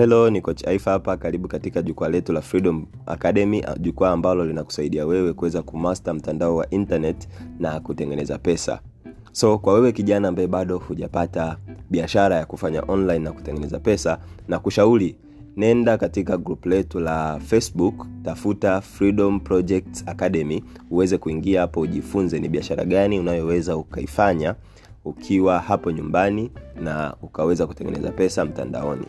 Hello, ni Coach Aifa hapa. Karibu katika jukwaa letu la Freedom Academy, jukwaa ambalo linakusaidia wewe kuweza kumaster mtandao wa internet na kutengeneza pesa. So kwa wewe kijana ambaye bado hujapata biashara ya kufanya online na kutengeneza pesa, na kushauri nenda katika grupu letu la Facebook, tafuta Freedom Projects Academy, uweze kuingia hapo ujifunze ni biashara gani unayoweza ukaifanya ukiwa hapo nyumbani na ukaweza kutengeneza pesa mtandaoni.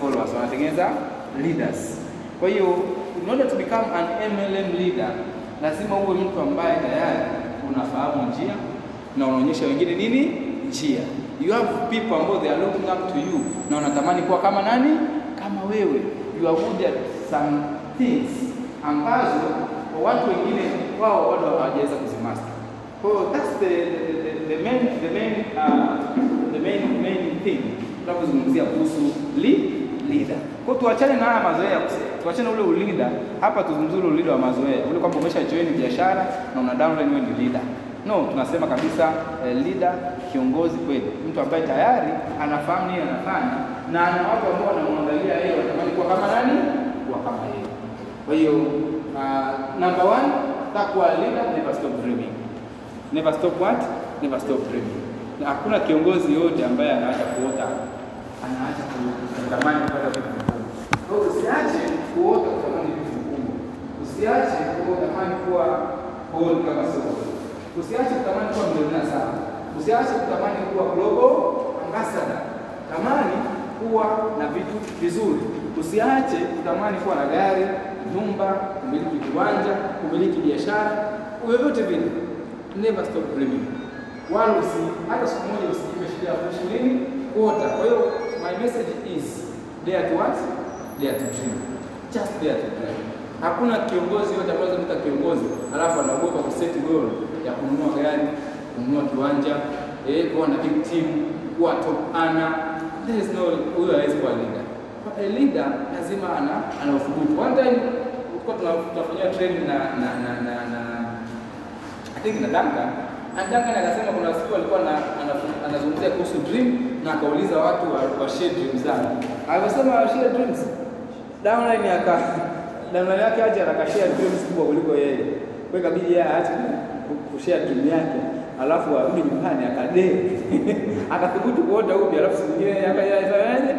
Followers wanatengeneza leaders. Kwa hiyo in order to become an mlm leader lazima uwe mtu ambaye tayari unafahamu njia na unaonyesha wengine nini? Njia. You have people ambao they are looking up to you na wanatamani kuwa kama nani? Kama wewe. You are good at some things ambazo watu wengine wao bado hawajaweza kuzimaster. Kwa that's the, the, the, the main the main uh, main main thing tunapozungumzia kuhusu li, leader. Kwa tuachane na haya mazoea, tuachane ule ulida Hapa tuzungumzie ule ulida wa mazoea, ule kwamba umesha join biashara na una downline wewe ni leader. No, tunasema kabisa eh, leader, kiongozi kweli, mtu ambaye tayari anafahamu nini anafanya na ana watu ambao wanamwangalia yeye, wanatamani kuwa kama nani, kuwa kama yeye. Kwa hiyo uh, number one, takuwa leader, never stop dreaming. Never stop what? Never stop dreaming. Na hakuna kiongozi yote ambaye anaacha kuota, anaacha kutamani kupata vitu vikubwa. Usiache kuota kutamani vitu vikubwa, usiache kutamani kuwa bold kama soko, usiache kutamani kuwa milionea sana, usiache kutamani kuwa global ambassador. Tamani kuwa na vitu vizuri, usiache kutamani kuwa na gari, nyumba, kumiliki kiwanja, kumiliki biashara, vyovyote vile. Never stop dreaming wala usi hata siku moja usijipe shida ya kuishi kuota. Kwa hiyo my message is dare to what? Dare to dream. Just dare to dream. Hakuna kiongozi yote ambaye anaweza kiongozi alafu anaogopa kuset goal ya kununua gari, kununua kiwanja, eh, kuwa na big team, kuwa top ana. There is no huyo hawezi kuwa leader. A leader lazima ana ana uthubutu. One time tulikuwa tunafanyia training na na na na, na I think na Duncan Duncan akasema kuna siku alikuwa anazungumzia kuhusu dream na akauliza watu wa, wa share dreams zao. Akasema share dreams. Downline aka downline yake aje akashare dreams kubwa kuliko yeye. Kwa ikabidi yeye aache kushare dream yake. Alafu arudi nyumbani akade. Akathubutu kuota upya alafu siku nyingine akafanyaje?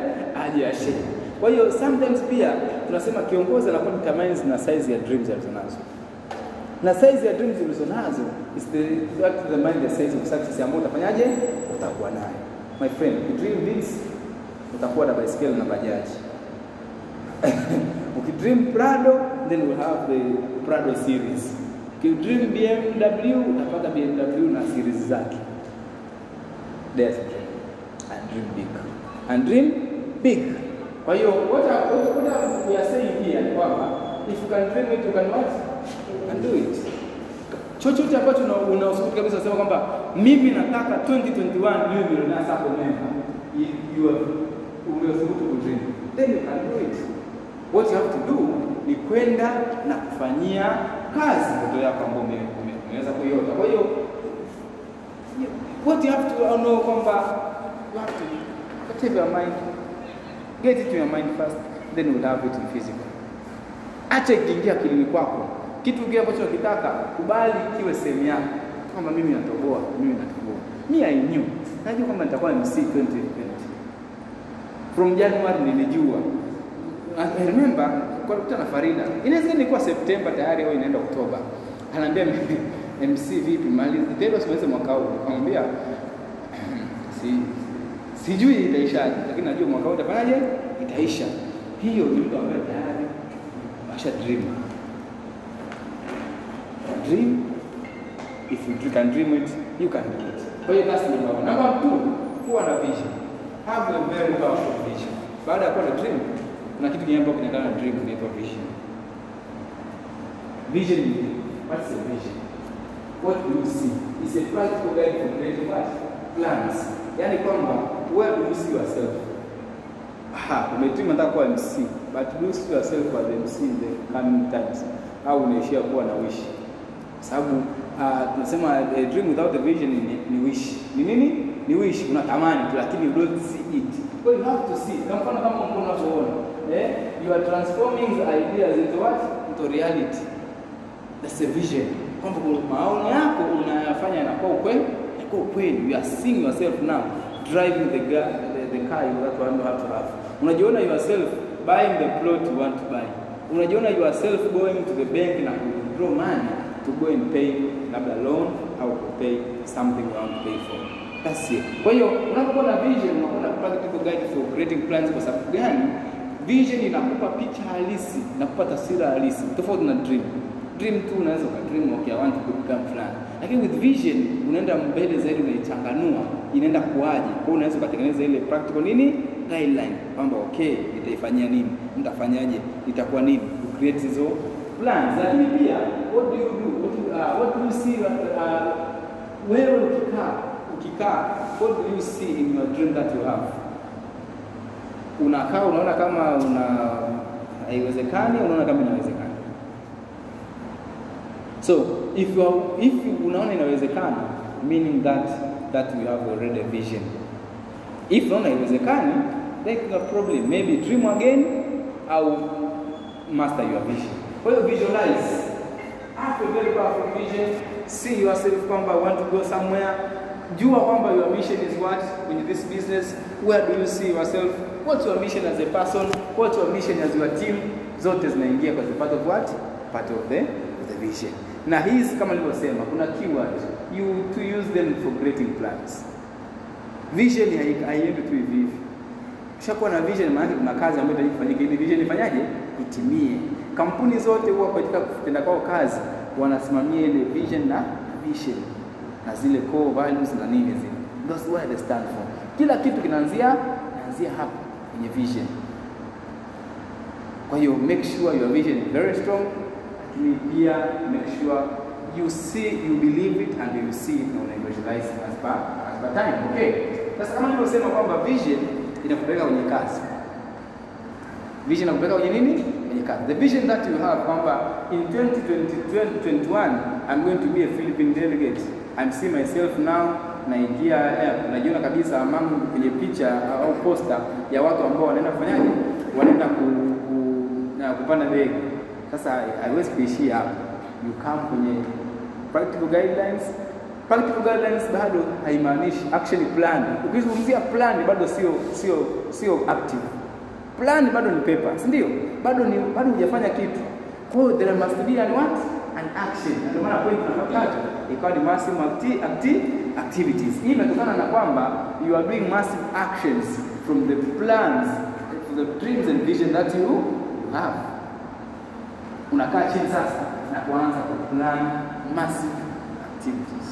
Aje ashare. Kwa hiyo sometimes pia tunasema kiongozi anakuwa determines na size ya dreams alizonazo na size ya dreams ulizonazo is the that mind the size of success ambayo utafanyaje? Utakuwa nayo. My friend dream this utakuwa na baiskeli na bajaji. Ukidream Prado then we have the Prado series. Ukidream BMW utapata BMW na series zake. There's dream. And dream big. And dream big. Kwa hiyo what, what we are saying here kwamba if you can dream it you can what and do it. Chochote ambacho unaosubutu kabisa sema kwamba mimi nataka 2021 niwe milionea sako member. You are umeosubutu kudream. Then you can do it. What you have to do ni kwenda na kufanyia kazi ndoto yako ambayo umeweza kuiota. Kwa hiyo what you have to know kwamba you have to whatever your mind get it to your mind first then you will have it in physical. Acha ikiingia akilini kwako kitu kile ambacho unakitaka kubali kiwe sehemu yako, kwamba mimi natoboa, mimi natoboa. Me I knew, najua kwamba nitakuwa MC 2020 from January nilijua. Remember kwa kukutana na Farida, inaweza ilikuwa Septemba tayari au inaenda Oktoba, anaambia MC vipi, mali tendo simalize mwaka huu. Nikamwambia si sijui itaishaje, lakini najua mwaka huu itafanyaje, itaisha. Hiyo ni mtu ambaye tayari asha dream dream. If you can dream it, you can do it. Kwa hiyo that's number one. Number kuwa na vision. Have a very powerful vision. Baada ya kuwa na dream, kuna kitu kingine ambacho kinaendana na dream kinaitwa vision. Vision what's a vision? What do you see? It's a practical guide for creating what? Plans. Yaani kwamba where do you see yourself? Umetima nataka kuwa MC, but do you see yourself as MC in the coming times? Au unaishia kuwa na wish? Sababu uh, tunasema a dream without a vision ni, ni wish. Ni nini? ni wish, unatamani tu, lakini you don't see it. Kwa you have to see. Kwa mfano kama mko unavyoona, eh, you are transforming ideas into what? Into reality. That's a vision. Kwamba maono yako unayafanya yanakuwa ukweli, yanakuwa ukweli. You are seeing yourself now driving the, the, the car you that one have to have. Unajiona yourself buying the plot you want to buy. Unajiona yourself going to the bank na withdraw money to go and pay labda loan au pay something you to pay for. That's it. Kwa hiyo unapokuwa na vision, unakuwa na practical guide for creating plans. Kwa sababu gani? Vision inakupa picha halisi, inakupa taswira halisi, tofauti na dream. Dream tu unaweza ukadream, okay, I want to become fulani, lakini with vision unaenda mbele zaidi, unaichanganua inaenda kuaje. Kwa hiyo unaweza ukatengeneza ile practical nini guideline kwamba okay, nitaifanyia nini, nitafanyaje, itakuwa nini, create hizo plans. Lakini pia what do you do, what, do- uh, what do you see uh, wewe ukikaa ukikaa, what do you see in your dream that you have? Unakaa unaona kama una haiwezekani, unaona kama inawezekana. So if you are, if you unaona inawezekana, meaning that that you have already a vision. If unaona haiwezekani, then no problem, maybe dream again au master your vision. Kwa hiyo visualize, have a very powerful vision, see yourself kwamba want to go somewhere. Jua kwamba your mission is what in this business. Where do you see yourself? What's your mission as a person? What's your mission as your team? Zote zinaingia kwa part of what? Part of the, the vision. Na hizi kama nilivyosema, kuna keyword you to use them for creating plans. Vision haiendi tu hivi hivi. ushakuwa na vision, maana kuna kazi ambayo inahitaji ili vision ifanyaje? Itimie. Kampuni zote huwa katika kutenda kwao kazi wanasimamia ile vision na mission na zile core values na nini zile. That's what they stand for. Kila kitu kinaanzia kinaanzia hapo kwenye vision. Kwa hiyo make sure your vision is very strong, lakini pia make sure you see, you believe it and you see it na una visualize as per, as per time. Okay. Sasa kama nilivyosema kwamba vision inakupeleka kwenye kazi. Vision inakupeleka kwenye nini? Kwenye kazi. The vision that you have kwamba in 2020, 2021 I'm going to be a Philippine delegate. I'm see myself now naingia air, najiona kabisa among kwenye picha au poster ya watu ambao wanaenda kufanyaje? Wanaenda ku, ku, na kupanda ndege. Sasa haiwezi kuishia hapo. You come kwenye practical guidelines. Practical guidelines bado haimaanishi action plan. Ukizungumzia plan bado sio sio sio active. Plan bado ni paper, si? Bado ni bado hujafanya kitu. Kwa hiyo there must be an what? An action. Ndio maana point namba ikawa ni massive acti, acti, activities. Hii imetokana na kwamba you are doing massive actions from the plans, from the dreams and vision that you have. Unakaa chini sasa na kuanza kuplan massive activities.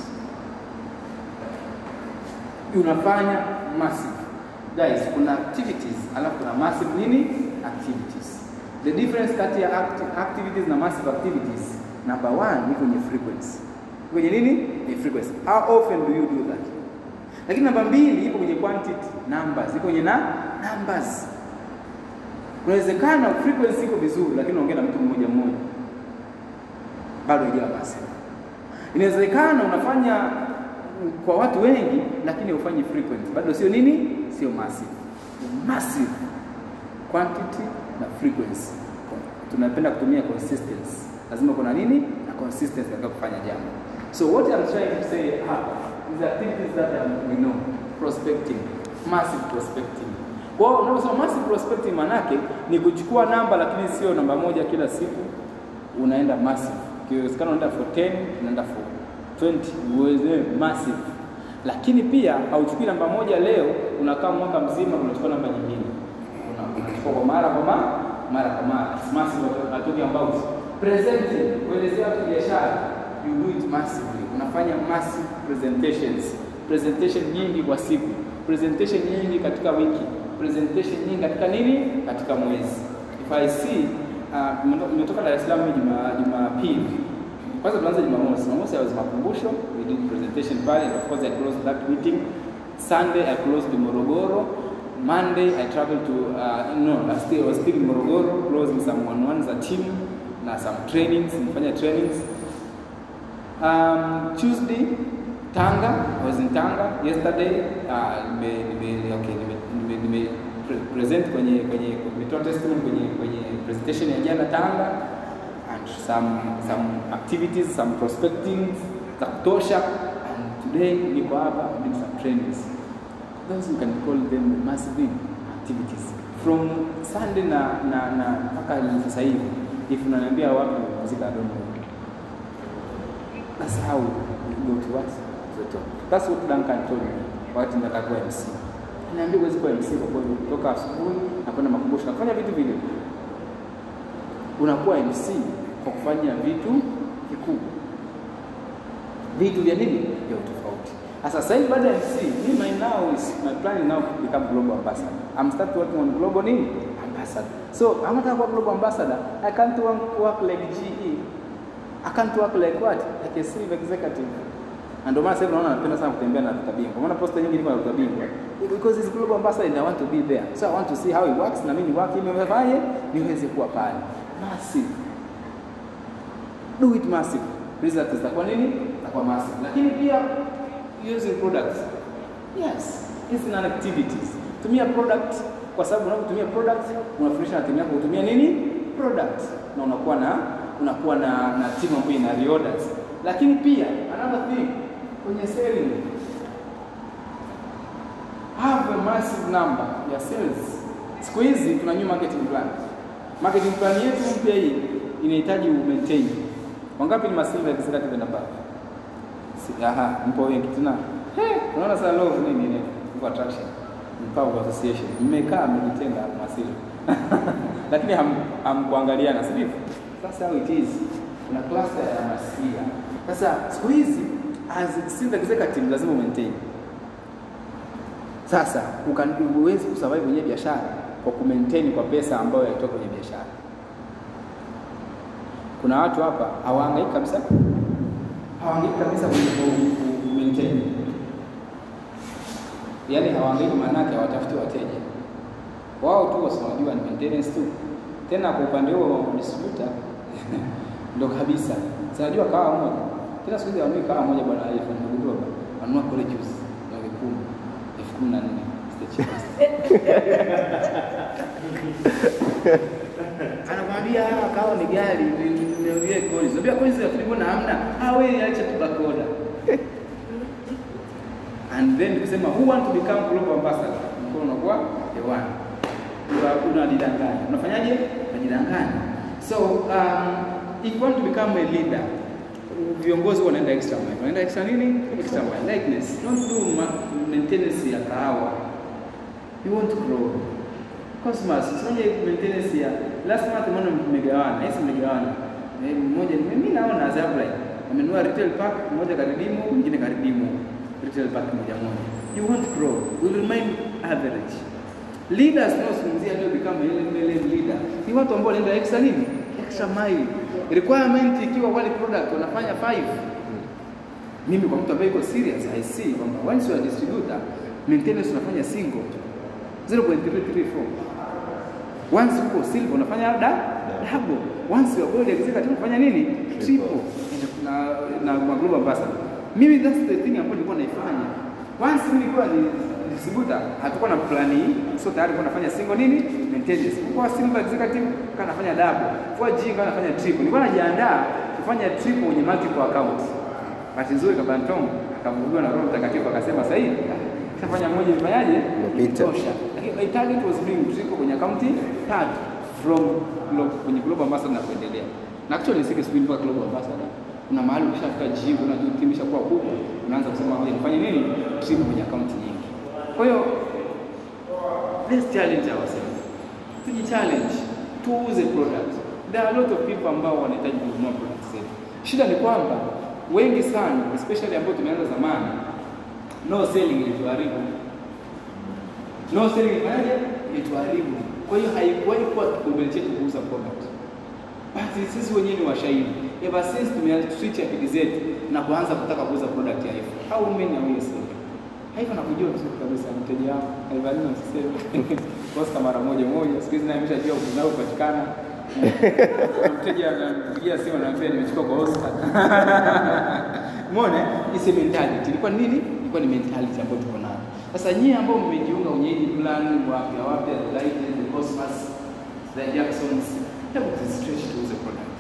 Unafanya massive guys, kuna activities alafu kuna massive nini activities. The difference kati ya act activities na massive activities, number one ni kwenye frequency. Kwenye nini? Ni frequency. How often do you do that? Lakini namba mbili ipo kwenye quantity, numbers. Iko kwenye na numbers. Unawezekana frequency iko vizuri, lakini unaongea na mtu mmoja mmoja, bado haijawa massive. Inawezekana unafanya kwa watu wengi, lakini hufanyi frequency, bado sio nini, sio massive. Massive quantity na frequency. Tunapenda kutumia consistency, lazima kuna nini na consistency katika kufanya jambo. So what I'm trying to say hapa is activities that I'm, we know prospecting, massive prospecting. Kwa hiyo unaposema massive prospecting manake ni kuchukua namba lakini sio namba moja kila siku, unaenda massive. Ikiwezekana unaenda for 10, unaenda for 20, uweze massive. Lakini pia hauchukui namba moja leo, unakaa mwaka mzima unachukua namba nyingine. Una- Unachukua kwa mara kwa mara, mara kwa mara. Massive talking about presenting, kuelezea watu biashara, you do it massively. Unafanya massive presentations, presentation nyingi kwa siku, presentation nyingi katika wiki, presentation nyingi katika nini, katika mwezi. If I see uh, nimetoka- Dar es Salaam Jumapili. Kwanza tuanze Jumamosi. Jumamosi ya makumbusho, we did presentation pale and of course I closed that meeting. Sunday I closed Morogoro. Monday I traveled to uh, no, I still I was still in Morogoro closing some one-ones a team na some trainings, nifanya trainings. Um, Tuesday Tanga, I was in Tanga yesterday. Uh, nime, present kwenye kwenye testimony kwenye kwenye presentation ya jana Tanga and some some activities some prospecting za kutosha and today niko hapa doing some trainings those you can call them massive activities. From Sunday na na na mpaka sasa hivi if unaniambia wapi muzika know. That's how you go to the top that's what Duncan told me. Wakati nataka kuwa MC niambia uwezi kuwa MC kwa kweli kutoka asubuhi na kwenda makumbusho nafanya vitu vile unakuwa MC kwa kufanya vitu vikubwa vitu vya nini vya utofauti sasa sasa hivi baada ya MC me my now is my plan now to become global ambassador I'm start working on global nini ambassador so I'm not a global ambassador I can't work, like GE I can't work like what like a chief executive na ndio maana sasa naona napenda sana kutembea na Dr. Bingwa. Maana posta nyingi niko na Dr. Bingwa. Because he's global ambassador and I want to be there. So I want to see how it works na mimi work wake nimefanyaje niweze kuwa pale. Massive. Do it massive. Result zitakuwa nini? Zitakuwa massive. Lakini pia using products. Yes, hizi ni activities. Tumia product kwa sababu unapotumia product unafundisha na timu yako kutumia nini? Product. Na unakuwa na unakuwa na na timu ambayo ina reorders. Lakini pia another thing kwenye selling have a massive number ya sales. Siku hizi tuna new marketing plan. Marketing plan yetu mpya hii inahitaji u maintain. Wangapi ni masilva executive and above? Si, aha, mpo wengi tena. Unaona sasa love nini? Kwa attraction. Mpango association. Mmekaa mmejitenga masilva. Lakini ham hamkuangaliana, si ndivyo? Sasa how it is. Kuna cluster ya masia. Sasa siku hizi as sales executive lazima maintain. Sasa huwezi kusurvive kwenye biashara kwa kumaintain kwa pesa ambayo yatoka kwenye biashara. Kuna watu hapa hawahangaiki kabisa, hawahangaiki kabisa kwenye yaani hawaangiki, maanake hawatafuti wateja. Wao tu, wasinajua ni maintenance tu. Tena kwa upande huo distributor ndo kabisa, sinajua kawa moja? Tena, siku hizi kawa moja bwana, nagundua wanunua college juice na elfu kumi na nne anakwambia akawa ni gari niambie coins. Naambia coins ya free mbona hamna? Ah, wewe acha tu. And then kusema who want to become global ambassador? Mkono unakuwa hewani. Unajidanganya. Unafanyaje? Unajidanganya. So um, if you want to become a leader, viongozi wanaenda extra mile. Wanaenda extra nini? Extra mile. Likeness. Don't do maintenance ya kahawa. You want to grow. Cosmos, usifanye maintenance ya last month mbona mmegawana? Hisi mmegawana. Eh, mmoja mimi naona Zablai amenunua retail pack mmoja karidimu, mwingine karidimu retail pack moja moja. You won't grow. You remain average. Leaders tunaozungumzia leo become MLM leader ni watu ambao wanaenda extra nini? Extra mile. Requirement ikiwa wale product wanafanya 5 mimi kwa mtu ambaye iko serious I see kwamba once you are distributor maintenance unafanya single 0.334 once uko silver unafanya da double. Once your gold gold tena unafanya nini? Triple. Na na kwa global ambassador mimi that's the thing ambayo nilikuwa naifanya. Once nilikuwa ni distributor hatakuwa na plan hii. So tayari kwa nafanya single nini? Maintenance. Kwa silver executive kana nafanya double. Kwa G kana nafanya triple. Nilikuwa najiandaa kufanya triple kwenye multiple account. bahati nzuri Kabantong akavugiwa na Roho Mtakatifu akasema sasa hivi kafanya moja ifanyaje tosha my target was being triple kwenye akaunti third from kwenye global ambassador na kuendelea. Na actually nisike speed mpaka global ambassador. Kuna mahali ukishafika jibu na tukimisha kuwa kubwa unaanza kusema ngoja nifanye nini? Trip kwenye akaunti nyingi. Kwa hiyo let's challenge ourselves. Tuji challenge tuuze product. There are a lot of people ambao wanahitaji kununua products zetu. Shida ni kwamba wengi sana especially ambao tumeanza zamani no selling ilituharibu no selling ifanyaje ituharibu. kwa hiyo haikuwahi kuwa kipaumbele chetu kuuza product basi sisi wenyewe ni washahidi ever since tumeanza switch akili zetu na kuanza kutaka kuuza product ya iPhone how many are we selling iPhone nakujua vizuri kabisa mteja wako haivalini usiseme Oscar mara moja moja siku hizi naye ameshajua kunao kupatikana mteja anampigia simu anamwambia nimechukua kwa Oscar Umeona? It's mentality. Ilikuwa nini? Ilikuwa ni mentality ambayo tuko. Sasa nyie ambao mmejiunga kwenye hii plan wapya wapya, the Light, the Cosmos, the Jacksons, hebu stretch tuuze product.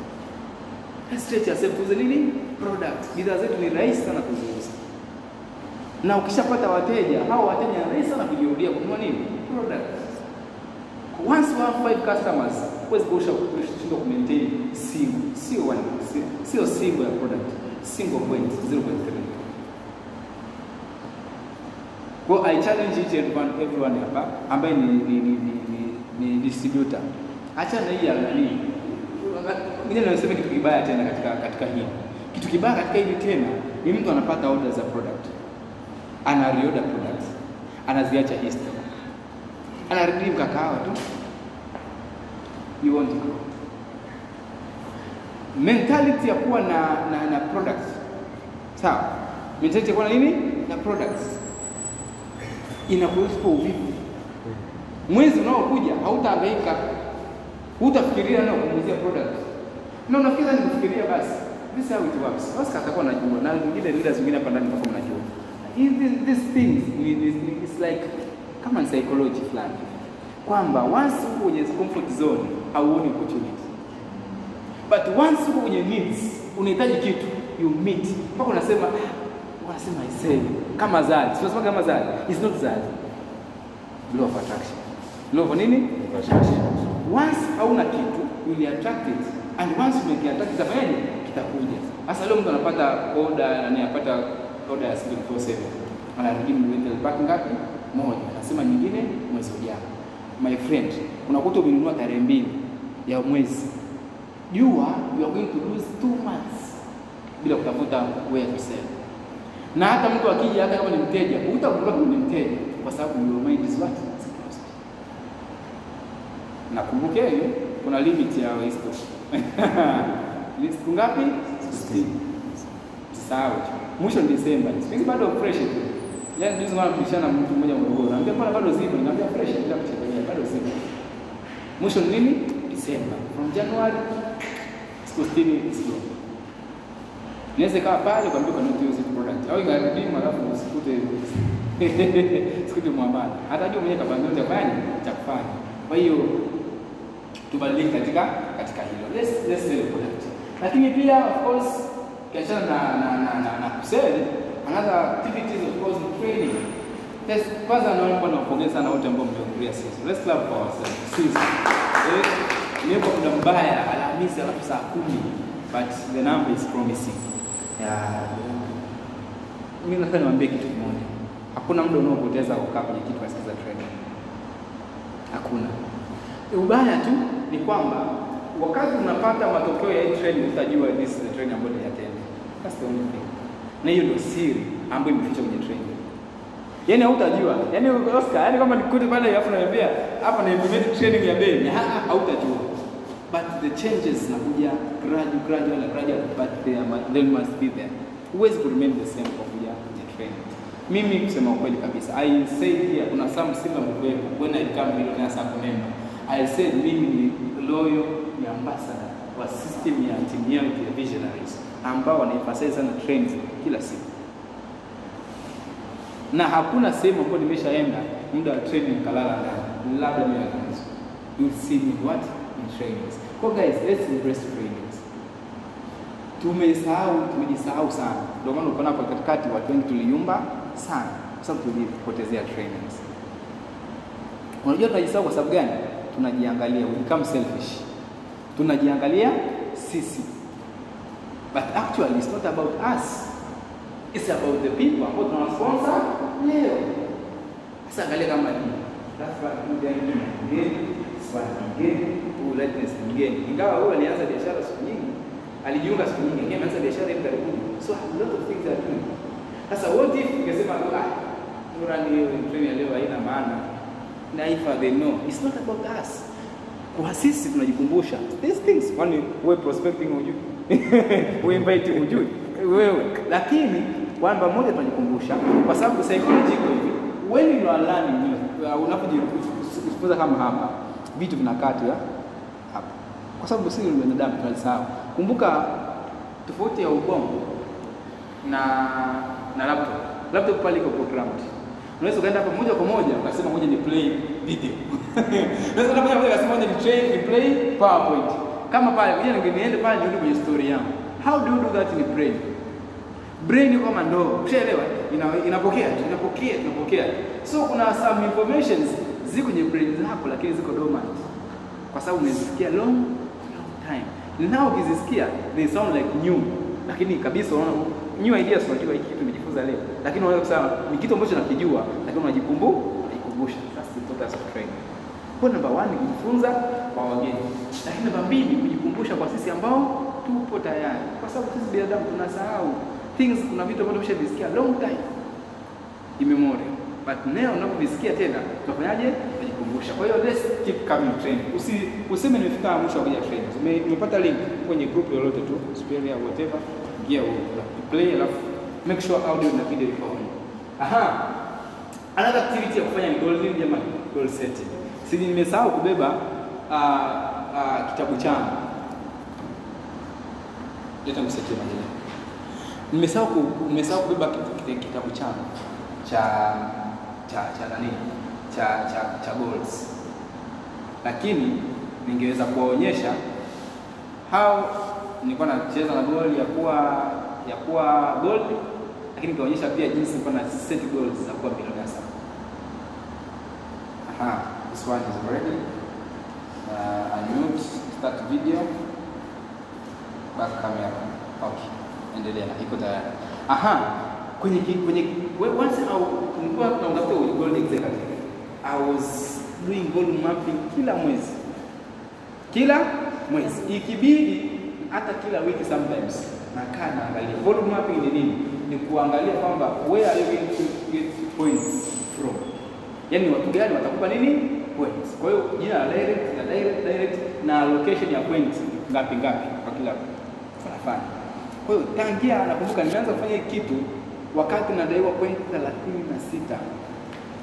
Stretch yourself tuuze nini? Product. Bidhaa zetu ni rahisi sana kuziuza. Na ukishapata wateja, hao wateja ni rahisi sana kujirudia kununua nini? Product. Once you have five customers, huwezi kuisha kushindwa ku maintain single, sio one, sio single ya product, single point 0.3. Kwa I challenge each and one everyone hapa ambaye ni ni ni, ni, ni, distributor. Acha na hii nani. Mimi nasema kitu kibaya tena katika katika hii. Kitu kibaya katika hili tena ni mtu anapata order za product. Ana reorder products. Anaziacha history Ana redeem kakao tu you won't grow mentality ya kuwa na na, na products sawa mentality ya kuwa na nini na products inakupa uvivu. Mwezi unaokuja hautahangaika hutafikiria na kumuuzia product. Na unafikiria ni kufikiria basi this is how it works. Basi atakuwa anajua na wengine leaders zingine hapa ndani mtakuwa mnajua Hizi- these things it's like kama ni psychology fulani. Kwamba once uko kwenye comfort zone hauoni opportunity. But once uko kwenye needs unahitaji kitu you meet. Mpaka unasema wanasema isee kama zali sio kama zali it's not zali law of attraction. Law of nini? Once hauna kitu you will attract it and once umekiattract kitafanyaje kitakuja. Sasa leo mtu anapata order nani anapata order ya 747 anarudi back ngapi? Moja. Anasema nyingine mwezi ujao. My friend unakuta umenunua tarehe mbili ya mwezi. Jua you are going to lose two months bila kutafuta where to sell na hata mtu akija hata kama ni mteja hutakumbuka kama ni mteja kwa sababu your mind is what? It's closed. na kuna limit ya histo siku ngapi? 60 sawa. Mwisho ni Desemba siku bado fresh tu. Yani juzi mwana kulishana mtu mmoja Morogoro anambia bwana bado zipo? Nikamwambia fresh bila kuchanganya bado zipo. Mwisho ni nini? Desemba from January siku 60 is gone ikawa pale kwa kwa not use product. Au ingarudi alafu usikute sikute mwambala. Hata mwenyewe kapangia cha kufanya cha kufanya. Kwa hiyo tubadilike katika katika hilo. Let's let's sell product. Lakini pia of course kiachana na na na, na, na kusell another activities of course ni training. Yes, kwanza naomba niwapongeze sana wote ambao mmehudhuria sisi. Let's clap for ourselves. Sisi. Eh, Nipo muda mbaya Alhamisi alafu saa kumi but the number is promising. Yeah. Mimi nataka niwaambie kitu kimoja. Hakuna muda unaopoteza kukaa kwenye kitu asikiza training. Hakuna. Ubaya tu ni kwamba wakati unapata matokeo ya hii training utajua this is the training ambayo niliattend. That's the only thing. Na hiyo ndio siri ambayo imefichwa kwenye training. Yaani hautajua. Yaani Oscar, yaani kama nikute pale alafu naambia hapa na implement training ya bei, hautajua. But the changes zinakuja gradual gradual na gradual but they, are, they must be there. Huwezi remain the same kwa kuja training. Mimi kusema ukweli kabisa, I said here kuna some Simba Mkweko when I become millionaire Sacramento. I said mimi ni loyal ni ambassador wa system ya timu yangu ya visionaries ambao wanaemphasize sana trends kila siku na hakuna sehemu ambayo nimeshaenda muda wa training kalala ndani, labda mimi. You see me what in trainings. Kwa guys, let's embrace trainers. Tumesahau, tumejisahau sana, ndio maana ukaona hapa katikati watu wengi tuliyumba sana, kwa sababu tulipotezea trainers. Unajua tunajisahau kwa sababu gani? Tunajiangalia, we become selfish. Tunajiangalia sisi, but actually it's not about us It's about the people ambao tunawasponsor leo. Sasa angalia kama hii. That's why you then mgeni, swali ni mgeni. Ingawa huyu alianza biashara siku nyingi, alijiunga siku nyingi, lakini ameanza biashara hivi karibuni. So a lot of things are doing. Sasa what if ungesema tu ah, Nura ni training leo haina maana. Na if they know, it's not about us. Kwa sisi tunajikumbusha these things, kwani wewe prospecting hujui, wewe invite hujui wewe, lakini kwamba moja tunajikumbusha, kwa sababu psychology iko hivi, when you are learning, uh, unapojifunza kama hapa, vitu vinakaa tu kwa sababu sisi ni binadamu tunasahau. Kumbuka tofauti ya ubongo na na laptop. Laptop pale iko programmed. Unaweza ukaenda hapo moja kwa moja ukasema moja ni play video. Unaweza ukaenda moja ukasema moja ni train ni play PowerPoint. Kama pale ngoja niende pale nirudi kwenye story yangu. How do you do that in brain? Brain iko kama ndoo. Ushaelewa? Ina, inapokea, inapokea, inapokea. So kuna some informations ziko kwenye brain zako lakini ziko dormant. Kwa sababu umezisikia long time. Nao ukizisikia they sound like new. Lakini kabisa unaona new ideas unajua hiki kitu nimejifunza leo. Lakini unaweza kusema ni kitu ambacho nakijua lakini unajikumbu unajikumbusha. That's the purpose of training. Kwa namba 1 ni kujifunza kwa wageni. Lakini namba mbili kujikumbusha kwa sisi ambao tupo tayari. Kwa sababu sisi binadamu tunasahau things, kuna vitu ambavyo tumeshavisikia long time in memory. But now unapovisikia tena tunafanyaje? Tunajikumbusha. Kwa hiyo let's keep coming training. Usi useme nimefika mwisho wa kuja training. Ume, umepata link kwenye group lolote tu, Superior whatever, ingia play alafu make sure audio na video iko on. Aha. Another activity ya kufanya ni goal nini jamani? Goal setting. Sisi nimesahau kubeba uh, uh, kitabu changu. Leta msikie majina. Nimesahau ku, nimesahau kubeba kitabu changu cha cha cha nani? Cha cha cha goals. Lakini ningeweza kuwaonyesha how nilikuwa nacheza na goal ya kuwa ya kuwa goal, lakini nikaonyesha pia jinsi nilikuwa na set goals za kuwa bilionea sana. Aha, this one is ready. Uh, unmute, start video. Back camera. Okay. Endelea, iko tayari. Aha, kwenye kwenye once au nilikuwa tunatafuta goal executive. I was doing goal mapping kila mwezi. Kila mwezi. Ikibidi hata kila wiki sometimes nakaa naangalia. Volume mapping ni nini? Ni kuangalia kwamba where are you going to get points from. Yaani watu gani watakupa nini? Points. Kwa hiyo jina la direct na direct direct na allocation ya points ngapi ngapi kwa kila wanafanya. Kwa hiyo tangia nakumbuka nimeanza kufanya kitu wakati nadaiwa point 36.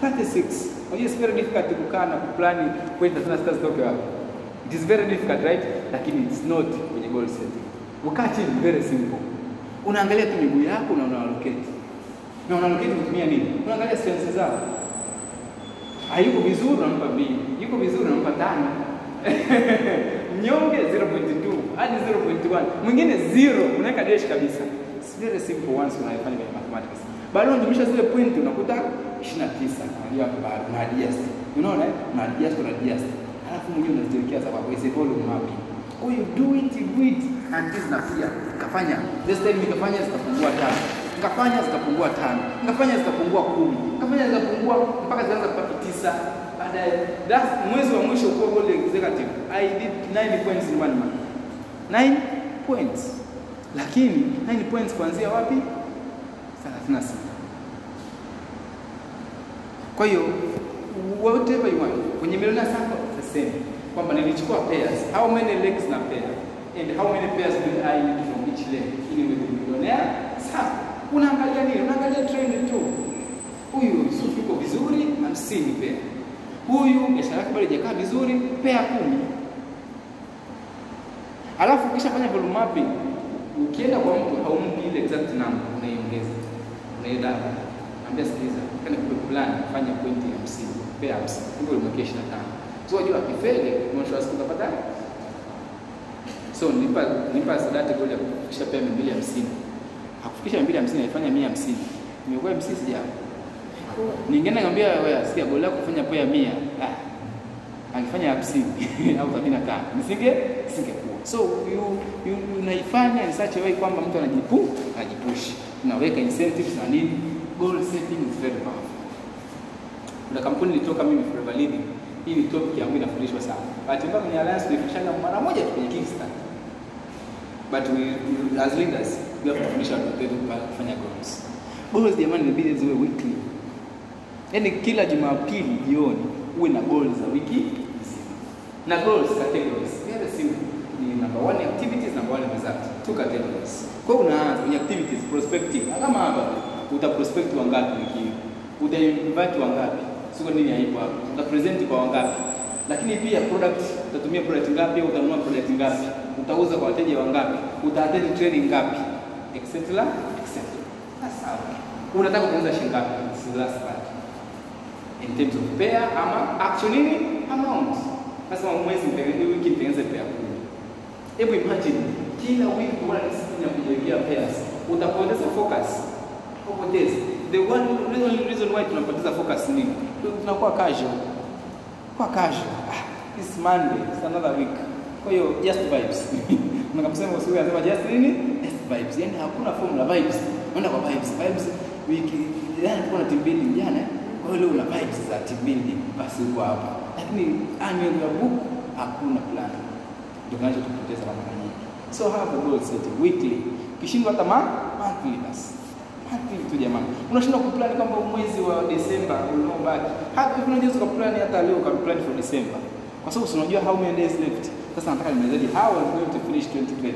36. Unajua it's very difficult kukaa na kuplani point 36 zitoke wapi. It is very difficult right? Lakini it's not kwenye goal setting. Ukaa chini very simple. Unaangalia tu miguu yako na unaallocate. Na unaallocate kutumia nini? Unaangalia strengths zao. Hayuko vizuri unampa B. Yuko vizuri unampa tano. Mnyonge 0.2 hadi 0.1. Mwingine 0 unaweka dash kabisa. It's very simple once unaifanya kwenye mathematics. Baada unajumlisha zile point unakuta 29. Unajua hapa una adjust. Unaona? Una adjust una adjust. Alafu mwenyewe unaziwekea sababu is a volume mapping. Kwa hiyo do it do it until zinakuja. kafanya. This time nikafanya zikapungua tano. Nikafanya zikapungua tano. Nikafanya zikapungua kumi. Nikafanya zikapungua mpaka zikaanza kupata tisa. Baadaye that mwezi wa mwisho kwa goal executive. I did 9 points in one month. 9 points. Lakini 9 points kuanzia wapi? 36. Kwa hiyo whatever you want kwenye milioni the same kwamba nilichukua pairs. How many legs na pair? And how many pairs do I need from each leg ili niwe millionaire? Sasa unaangalia nini? Unaangalia trend tu. Huyu sufu yuko vizuri hamsini pair. Huyu biashara yake bado haijakaa vizuri pair kumi. Alafu ukishafanya volume mapping ukienda kwa mtu haumpi ile exact number unaiongeza. Unaidaba Ambia sikiliza, kana kupe fulani fanya pointi 50, pair 50. Kumbe ulimwekea 25. Unajua akifeli mwisho wa siku utapata So nilipa nilipa sadaka goal ya kufikisha pea 250. Hakufikisha 250 alifanya 150. Nimekuwa MC sija. Ningeenda ngambia wewe sikia goal kufanya poa 100. Ah. Angefanya 50 au 75. Nisinge singekuwa. So you you unaifanya in such a way kwamba mtu anajipu, anajipush. Unaweka incentives na nini? goal setting is very powerful. Kuna kampuni nilitoka mimi Forever Living. Hii ni topic ambayo inafundishwa sana. Bahati mbaya kwenye Alliance tulifundishana mara moja tu kwenye Kickstarter. But we, as leaders we have to fundisha watu wetu kufanya goals. Goals jamani inabidi ziwe weekly. Yaani kila Jumapili jioni uwe na goals za wiki nzima. Na goals categories. Very simple. Ni number one activities, number one results. Two categories. Kwa unaanza kwenye activities prospective. Kama hapa uta prospect wangapi wiki hiyo, uta invite wangapi, sio nini haipo hapo, utapresent kwa wangapi, lakini pia product, utatumia product ngapi au utanunua product ngapi, utauza kwa wateja wangapi, utaattend training ngapi, etc etc. unataka kuuza shilingi ngapi? It's last part in terms of pair ama actual nini amount. Sasa mwezi mtengeneze, wiki mtengeneze pair kumi. Hebu imagine kila wiki kuna discipline ya kujiwekea pairs, utapoteza focus, upoteze. The one reason, reason why tunapoteza focus ni tunakuwa casual, kwa casual. Ah, it's Monday, it's another week. Kwa hiyo just vibes. Mnakamsema usiwe anasema just nini? Just vibes. Yani hakuna formula vibes. Unaenda kwa vibes. Vibes wiki jana tulikuwa na team building jana. Kwa hiyo leo una vibes za team building basi uko hapa. Lakini annual ya book hakuna plan. Ndio kinachotupoteza tupoteza mara nyingi. So have a goal setting weekly. Kishindwa hata monthly basi. Monthly tu jamani. Unashindwa kuplani kwamba mwezi wa Desemba unaobaki. Hivi unaweza kuplan hata leo ukaplan for December. Kwa sababu unajua how many days left. Sasa nataka nimezaji how I'm going to finish 2020.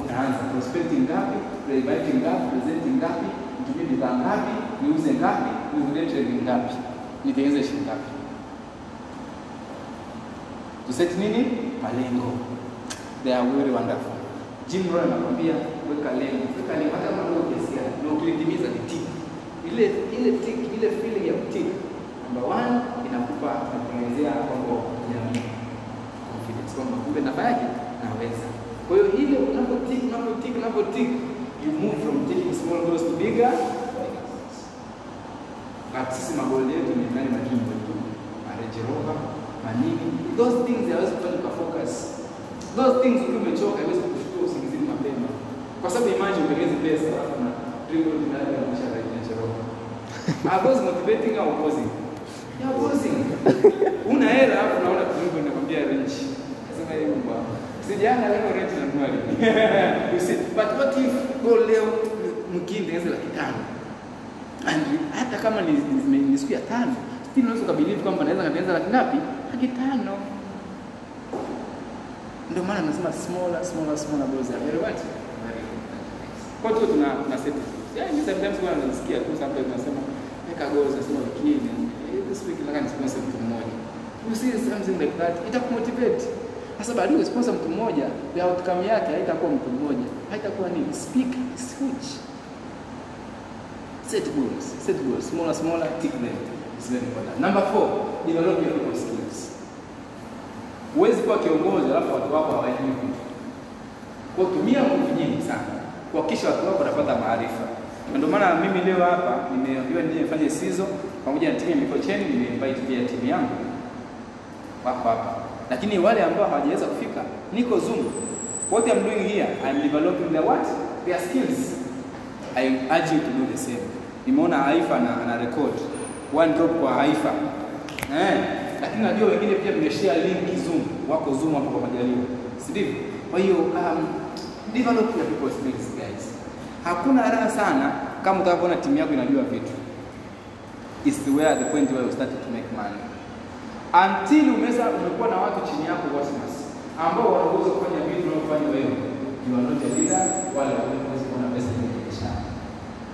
Unaanza prospecting ngapi, rewriting ngapi, presenting ngapi, nitumie bidhaa ngapi, niuze ngapi, trading ngapi, nitengeneze shilingi ngapi. Tuseti nini? Malengo. They are very wonderful. Jim Rohn anakuambia weka lengo, weka lengo hata kama ndio gani, ukilitimiza ni tick. Ile ile tick, ile feeling ya tick. Number one inakupa inakuongezea kwamba jamii confidence kwamba kumbe nafanyaje, naweza. Kwa hiyo ile unapotick unapo tick you move from taking small goals to bigger. But sisi magoli yetu ni ndani majumbo tu, marejeroka manini, those things hawezi kufanya kwa focus. Those things ukiwa umechoka haiwezi kukushtua usingizini mapema, kwa sababu imagine utengeneze pesa alafu na dribble ndani ya maisha ya Range Rover. Are those motivating or opposing? Are opposing. Una hela hapo naona kidogo inakwambia range. Sema hiyo mbwa. Sijana leo range na mwali. See, but what if go leo mkinde tengeneze laki tano and hata kama ni, ni, siku ya tano still unaweza ukabelieve kwamba naweza katengeneza laki ngapi? Laki tano. Ndio maana nasema smaller smaller smaller goals are very what? Kwa hiyo tuna tuna set mimi sometimes huwa nasikia tu sometimes nasema weka goals nasema wiki eh, this week nataka nisponsor mtu mmoja. You see something like that itakumotivate. Sasa baadaye ukisponsor mtu mmoja, the outcome yake haitakuwa mtu mmoja, haitakuwa nini? Speak switch. Set goals, set goals, smaller, smaller, tick them. It's very important. Number 4 develop your people skills. Huwezi kuwa kiongozi alafu watu wako hawajui. Kwa tumia nguvu nyingi sana kuhakikisha watu wako wanapata maarifa. Na Ndio maana mimi leo hapa nimeambiwa nije nifanye sizo pamoja na timu ya Mikocheni, nimeinvite pia timu yangu wako hapa, lakini wale ambao hawajaweza kufika, niko Zoom. What I'm doing here, I'm developing their what? Their skills. I urge you to do the same. Nimeona Haifa na ana record one drop kwa Haifa eh, lakini najua wengine pia mmeshare link Zoom, wako Zoom hapo kwa majaliwa, si? Kwa hiyo um, develop your people skills guys. Hakuna raha sana kama utakapoona timu yako inajua vitu. Is where the point where you start to make money until umeza umekuwa na watu chini yako Cosmas ambao wanaweza kufanya vitu unavyofanya wewe, you are not a leader wala unaweza kuwa pesa nyingi biashara.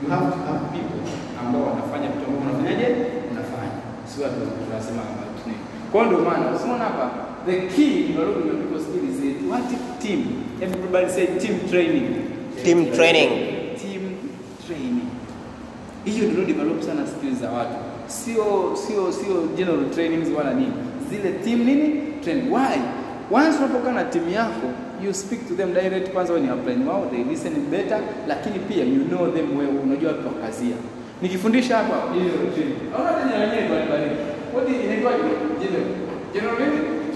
You have to have people ambao wanafanya vitu ambavyo unafanyaje, unafanya sio watu tunasema kama tuni. Kwa ndio maana usiona hapa the key developing your people skill is what team everybody say Team training. team training hiyo ndio develop sana skills za watu, sio sio sio general trainings wala nini, zile team nini training. Why? Once unapokaa na timu yako you speak to them direct. Kwanza wewe ni upline wao, they listen better, lakini pia you know them well, unajua kwa kazia. Nikifundisha hapa general training, au tena jina bali bali, what inaitwa general general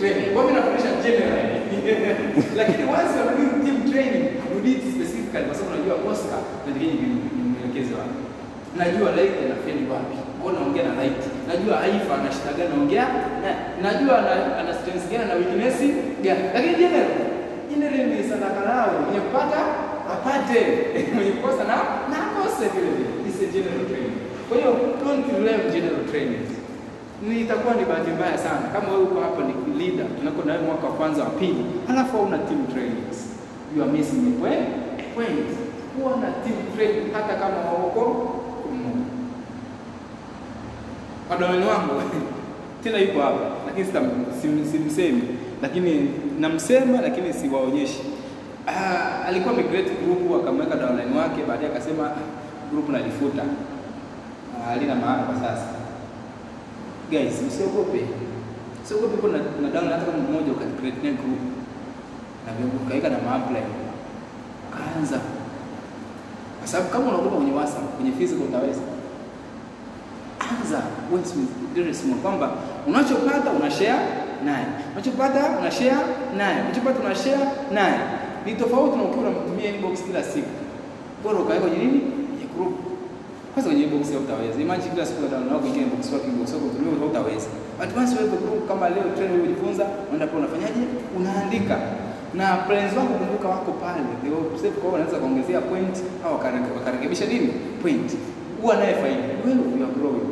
training. Kwa nafundisha general, lakini once you are doing team training you need specifically, kwa sababu unajua Oscar ndio ni mwelekezi wako najua light anafeli wapi, mbona naongea na light. Najua Haifa ana shida gani, naongea na najua ana, strength gani na weakness gani. Lakini general general ni sadaka lao, mwenye apate, mwenye kukosa na na akose vile vile. Is general training. Kwa hiyo don't learn general training. Ni itakuwa ni bahati mbaya sana kama wewe uko hapa ni leader, tunako na mwaka wa kwanza wa pili, alafu hauna team trainings. You are missing the point. A point. Kuwa na team training hata kama wako Wadawani wangu tena yuko hapa, lakini simsemi, lakini namsema, lakini siwaonyeshi. Ah, alikuwa amecreate group akamweka downline wake, baadaye akasema ah, group nalifuta. halina maana kwa sasa. Guys, msiogope, Usiogope kuna na downline, hata kama mmoja ukacreate naye group. Na ukaweka na maapply. Kaanza. Kwa sababu kama unaogopa kwenye WhatsApp, kwenye physical utaweza. Anza wewe kwamba unachopata una share naye. Unachopata una share naye. Unachopata una naye. Ni tofauti na ukiwa unamtumia inbox kila siku. Bora ukaweka kwenye nini? Kwenye group. Kwanza kwenye inbox ya utaweza. Imagine kila siku unaona kwenye inbox yako inbox yako utumie utaweza. But once wewe group kama leo trend wewe ujifunza, unaenda pale unafanyaje? Unaandika. Na friends wako kumbuka wako pale. Ndio sasa kwa unaweza kuongezea point au wakarekebisha nini? Point. Huwa naye faida. Wewe you are growing.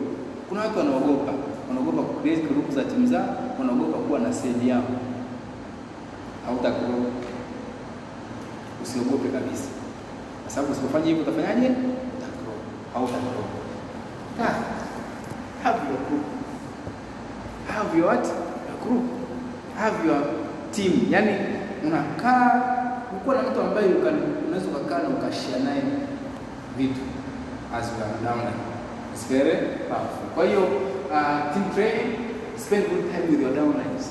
Kuna watu wanaogopa. Wanaogopa ku create group za timu zao, wanaogopa kuwa na seli yao. Hauta grow. Usiogope kabisa. Kwa sababu usipofanya hivyo utafanyaje? Utagrow. Hautagrow. Ah. Have your group. Have your what? Your group. Have your team. Yani unakaa ukuwa na mtu ambaye unaweza ukakaa na ukashia naye vitu as you are down. It's very powerful. Kwa hiyo uh, team training, spend good time with your downlines.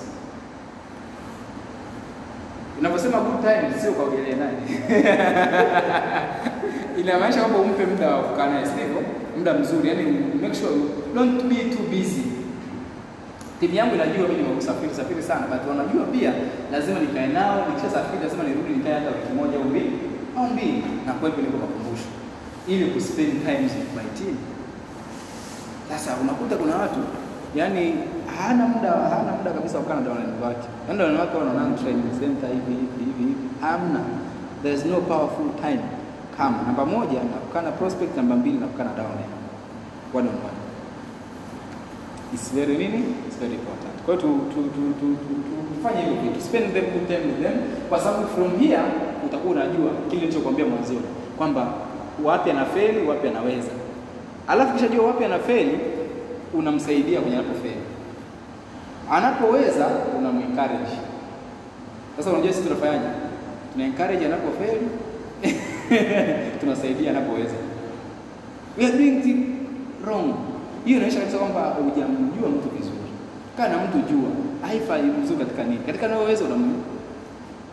Unaposema good time sio kaogelea naye. Inamaanisha kwamba umpe muda wa kukaa naye, sivyo? Muda mzuri, yani make sure don't be too busy. Timu yangu inajua mimi nimekusafiri safiri sana, but wanajua pia lazima nikae nao, nikishasafiri lazima nirudi nikae hata wiki moja au mbili au mbili na kuwepo niko makumbusho ili kuspend time with my team. Sasa unakuta kuna watu yani hana muda hana muda kabisa wa kukaa na downline wake. Yaani downline wake wanaona train center hivi hivi hivi. Hamna. There is no powerful time kama namba moja na kukaa na prospect, namba mbili na kukaa na downline one on one. It's very nini? It's very important. Kwa hiyo tu tu tu tu tufanye hiyo vitu. Spend the good time with them kwa sababu from here utakuwa unajua kile nilichokuambia mwanzoni kwamba wapi anafeli, wapi anaweza. Alafu kisha jua wapi anafeli, unamsaidia kwenye anapofeli. Anapoweza unamuencourage. Sasa unajua sisi tunafanyaje? Tuna encourage anapofeli, tunasaidia anapoweza. We are doing things wrong. Hiyo inaonyesha kabisa kwamba hujamjua mtu vizuri. Kana mtu jua, haifai mzuri katika nini? Katika anayoweza unam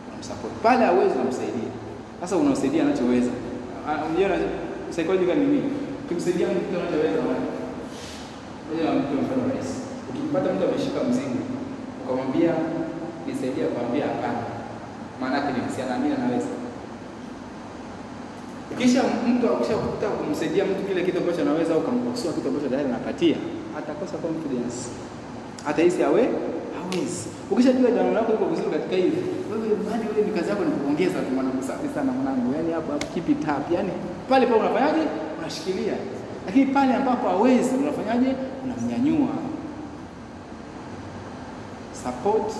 unamsupport. Pale hawezi unamsaidia. Sasa unamsaidia anachoweza. Unajua psychology ni nini? Kimsaidia mtu anachoweza wewe. Ngoja mtu mfano rahisi. Ukimpata mtu ameshika mzigo, ukamwambia nisaidie, akwambia hapana. Maana yake ni msianaamini anaweza. Kisha mtu akishakuta kumsaidia mtu kile kitu ambacho anaweza au kumkosoa kitu ambacho tayari anapatia, atakosa confidence. Atahisi awe hawezi. Ukishajua jana lako liko vizuri katika hivi, wewe mali wewe ni kazi yako ni kuongeza tu mwanangu, safi sana mwanangu. Yaani hapo keep it up. Yaani pale pale unafanyaje? Unashikilia. Lakini pale ambapo hawezi unafanyaje? Unamnyanyua. Support,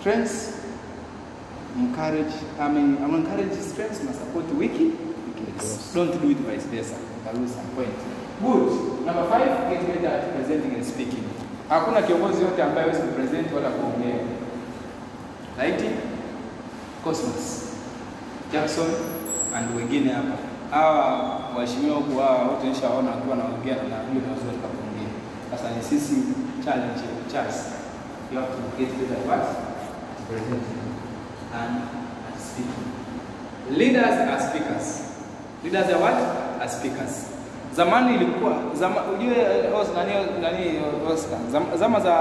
strength, encourage, I mean, I'm encourage strength na support wiki. Don't do it vice versa. Uta lose some point. Good. Number five, get better at presenting and speaking. Hakuna kiongozi yote ambaye hawezi kupresent wala kuongea. Right? Cosmos, Jackson and wengine hapa. Hawa waheshimiwa huku hawa wote nishaona wakiwa naongea na ni wazuri kuongea. Sasa ni sisi challenge chance. You have to get better at what? Present and speaking. Leaders are speakers. Leaders are what? Are speakers. Zamani ilikuwa zama, ujue os, nani nani Oscar. Zama, zama za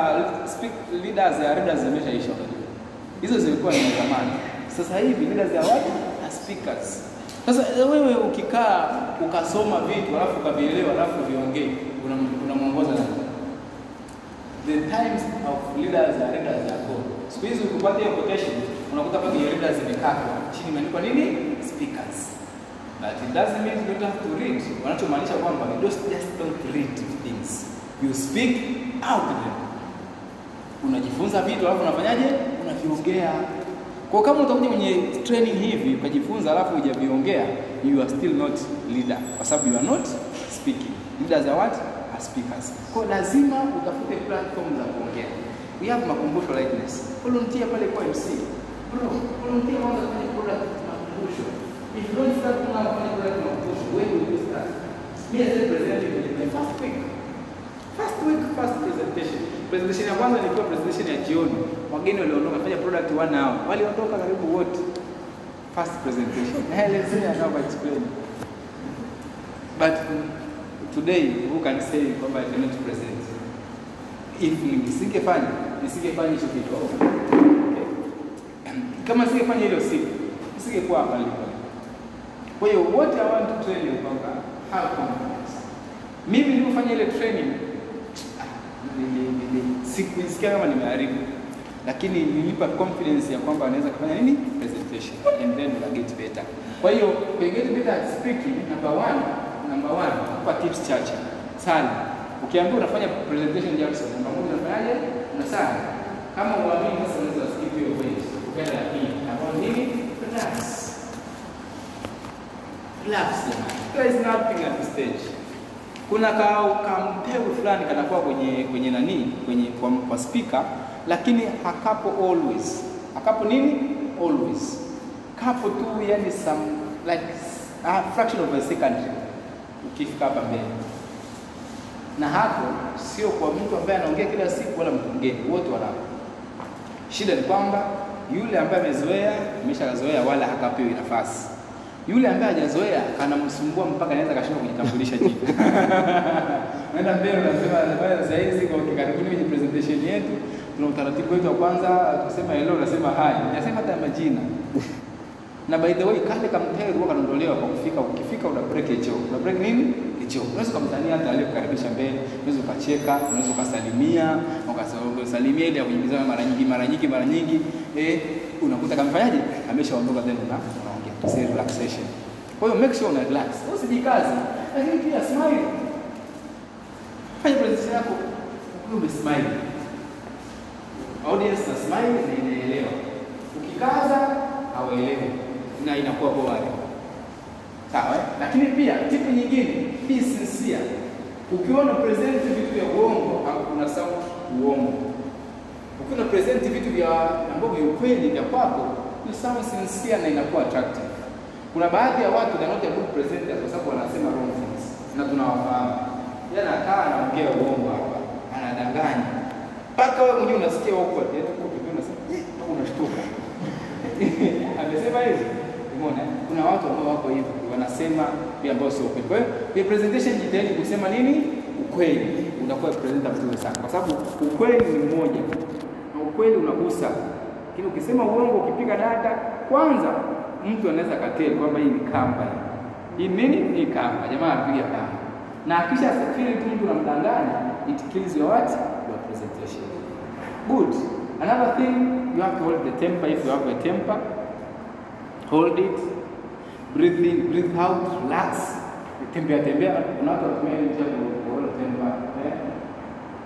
speak, leaders ya leaders zimeshaisha. Hizo zilikuwa ni zamani. Sasa hivi leaders ya what? Are speakers. Sasa wewe ukikaa ukasoma vitu alafu ukavielewa alafu viongee unamwongoza una? The times of leaders are leaders are gone. Siku hizi ukipata hiyo quotation unakuta pale hiyo leaders zimekatwa chini imeandikwa nini? Speakers. But it doesn't mean you don't have to read. Wanachomaanisha kwamba you just, just don't read things. You speak out them. Unajifunza vitu alafu unafanyaje? Unaviongea. Kwa kama utakuja kwenye training hivi ukajifunza alafu hujaviongea, you are still not leader kwa sababu you are not speaking. Leaders are what? Are speakers. Kwa lazima utafute platform za kuongea. We have makumbusho likeness. Volunteer pale kwa MC. Bro, volunteer kwanza kwenye product makumbusho. If you don't start now kwenye product makumbusho, when will you start? Me as a kwenye my first week. First week first presentation. Presentation ya kwanza ilikuwa presentation ya jioni. Wageni waliondoka fanya product one hour. Waliondoka karibu wote. First presentation. Let's see how I explain. But today who can say kwamba I cannot present? If nisingefanya, nisingefanya hicho kitu. Okay. Kama singefanya hilo siku, nisingekuwa hapa nilipo. Kwa hiyo what I want to tell you kwamba have confidence. Mimi nilifanya ile training nili- sikuisikia kama nimeharibu, lakini nilipa confidence ya kwamba anaweza kufanya nini presentation and then una get better. Kwa hiyo kwenye get better speaking, number one, number one, kupa tips chache sana. Ukiambiwa unafanya presentation Jackson, namba moja unafanyaje? Unasali. Kama uamini sasa, unaweza skip hiyo page, ukaenda ya pili, nini? Relax. Relax. There is nothing at the stage. Kuna ka kampeu fulani kanakuwa kwenye kwenye nani kwenye kwa, kwa spika, lakini hakapo always. Hakapo nini? Always. Kapo tu yani some like a fraction of a second ukifika hapa mbele. Na hapo sio kwa mtu ambaye anaongea kila siku wala mgeni, wote wanapo. Shida ni kwamba yule ambaye amezoea ameshazoea, wala hakapewi nafasi. Yule ambaye hajazoea anamsumbua mpaka anaweza kashindwa kujitambulisha jina. Naenda mbele unasema bwana, sasa kwa karibuni kwenye presentation yetu tuna utaratibu wetu wa kwanza kusema hello, unasema hi. Unasema hata majina. Na by the way kale kamtego huwa kanaondolewa kwa kufika, ukifika una break hicho. Una break nini? Hicho. Unaweza kumtania hata aliyekukaribisha mbele, unaweza ukacheka, unaweza ukasalimia, ukasalimia ile ya kujibiza mara nyingi mara nyingi mara nyingi, eh, unakuta kamfanyaje? Ameshaondoka tena una Say relaxation. Kwa hiyo make sure una relax. Usijikaze. Lakini pia smile. Fanya presentation yako ukiwa umesmile. Audience na smile na inaelewa. Ukikaza hawaelewi na inakuwa boring. Sawa? eh? Lakini pia tipu nyingine, be sincere. Ukiona present vitu vya uongo kuna sound uongo. Ukiona present vitu vya ambavyo ukweli vya kwako, you sound sincere na inakuwa attractive. Kuna baadhi ya watu they are not a good presenters kwa sababu wanasema wrong things na tunawafahamu. Yeye anakaa anaongea uongo hapa, anadanganya. Mpaka wewe mwenyewe unasikia awkward, yaani uko pembeni unasema, "Eh, unashtuka." Amesema hivi. Umeona? Kuna watu ambao wako hivi wanasema pia ambao sio ukweli. Kwa hiyo kwenye presentation jitahidi kusema nini? Ukweli. Unakuwa presenter mzuri sana kwa sababu ukweli ni mmoja na ukweli unagusa. Lakini ukisema uongo, ukipiga data, kwanza mtu anaweza kateli kwamba hii ni kamba. Hii ni nini? ni kamba. Jamaa anapiga kamba. Na akisha safiri tu mtu namdanganya, it kills your what? Your presentation. Good. Another thing, you have to hold the temper if you have a temper. Hold it. Breathe in, breathe out, relax. Tembea tembea. Kuna watu wanatumia ile njia ku hold temper. Eh?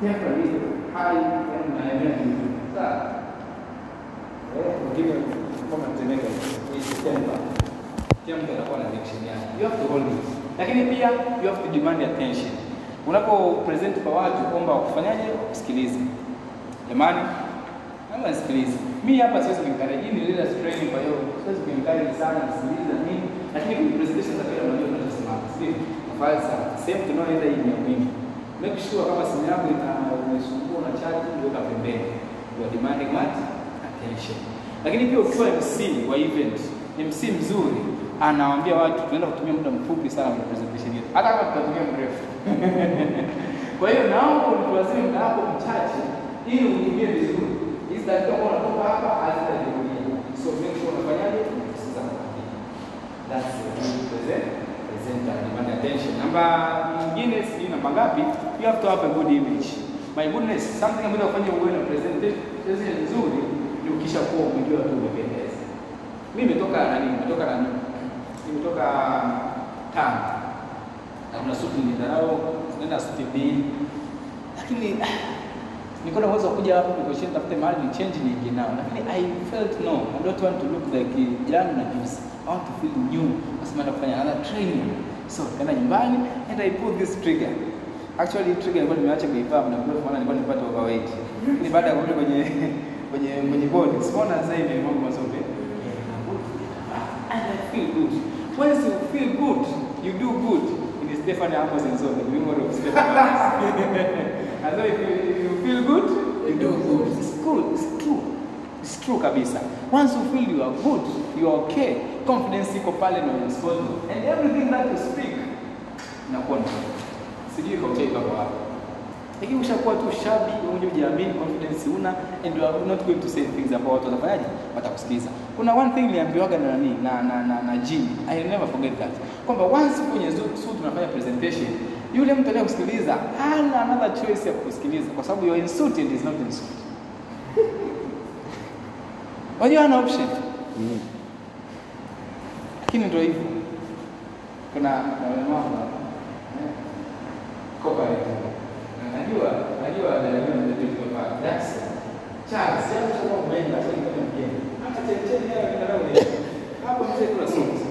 Temper is high and juu. Sawa? Eh, wengine kama mtemeka hii temper. Temper inakuwa na reaction yake. You have to hold it. Lakini pia you have to demand attention. Unapo present kwa watu, kwamba wakufanyaje? Wakusikilize. Jamani, Naomba nisikilize. Mimi hapa siwezi kuencourage. Hii ni leaders training kwa hiyo siwezi kuencourage sana nisikilize nini. Lakini kwenye presentation za kila unajua tunachosema. Sio? Sana. Sehemu tunaoenda hii ni muhimu. Make sure kama simu yako ina umesumbua na charge, weka pembeni. You are demanding what? Attention. Lakini pia ukiwa MC wa event, MC mzuri anawaambia watu tunaenda kutumia muda mfupi sana kwenye presentation yetu. Hata kama tutatumia mrefu. Kwa hiyo naomba utuwazime muda wako mchache ili uingie vizuri. Hizi dakika kama unatoka hapa hazitajirudia. So make sure unafanyaje? Unasikiza kwa attention. Namba nyingine sijui namba ngapi, you have to have a good image. My goodness, something ambayo inafanya uwe na presentation nzuri ni ukisha kuwa umejua tu umependeza. Mimi nimetoka nani? Nimetoka nani? Nimetoka Tanga. Na kuna suti nilidharau, nenda suti mbili. Lakini nilikuwa na uwezo kuja hapo nikoshinda tafute mahali ni change niingie nao, lakini I felt no, I don't want to look like jana na juice. I want to feel new. Nasema naenda kufanya another training. So kaenda nyumbani and I put this trigger. Actually trigger nilikuwa nimeacha kuivaa muda mrefu, maana nilikuwa nimepata overweight. Lakini baada ya kurudi kwenye kwenye kwenye bodi. siona sasa hivi mambo mazuri. And I feel good. Once you feel good, you do good. Is Stefan Amos Nzobe, the memory of Stefan Amos. so if you, you feel good, you do good. It's cool, It's true. It's true kabisa. Once you feel you are good, you are okay, confidence iko pale na unaspoil and everything that you speak inakuwa na sijui kwa kwa wapi. Lakini ushakuwa tu shabi, mwenye hujiamini, confidence una and you are not going to say things ambao watu watafanyaje? Watakusikiliza. Kuna one thing niliambiwaga na nani na na na, na Jimmy. I never forget that. Kwamba once kwenye suit tunafanya presentation, yule mtu anayekusikiliza hana another choice ya kukusikiliza kwa sababu you are in suit and is not in suit. Unajua ana option. Lakini ndio hivyo. Kuna na wema corporate. Najua, najua najua ndio pale. That's Charles, sasa tutakuwa umeenda sasa kama mgeni. Hata checheni yao ni. Hapo mzee kuna songs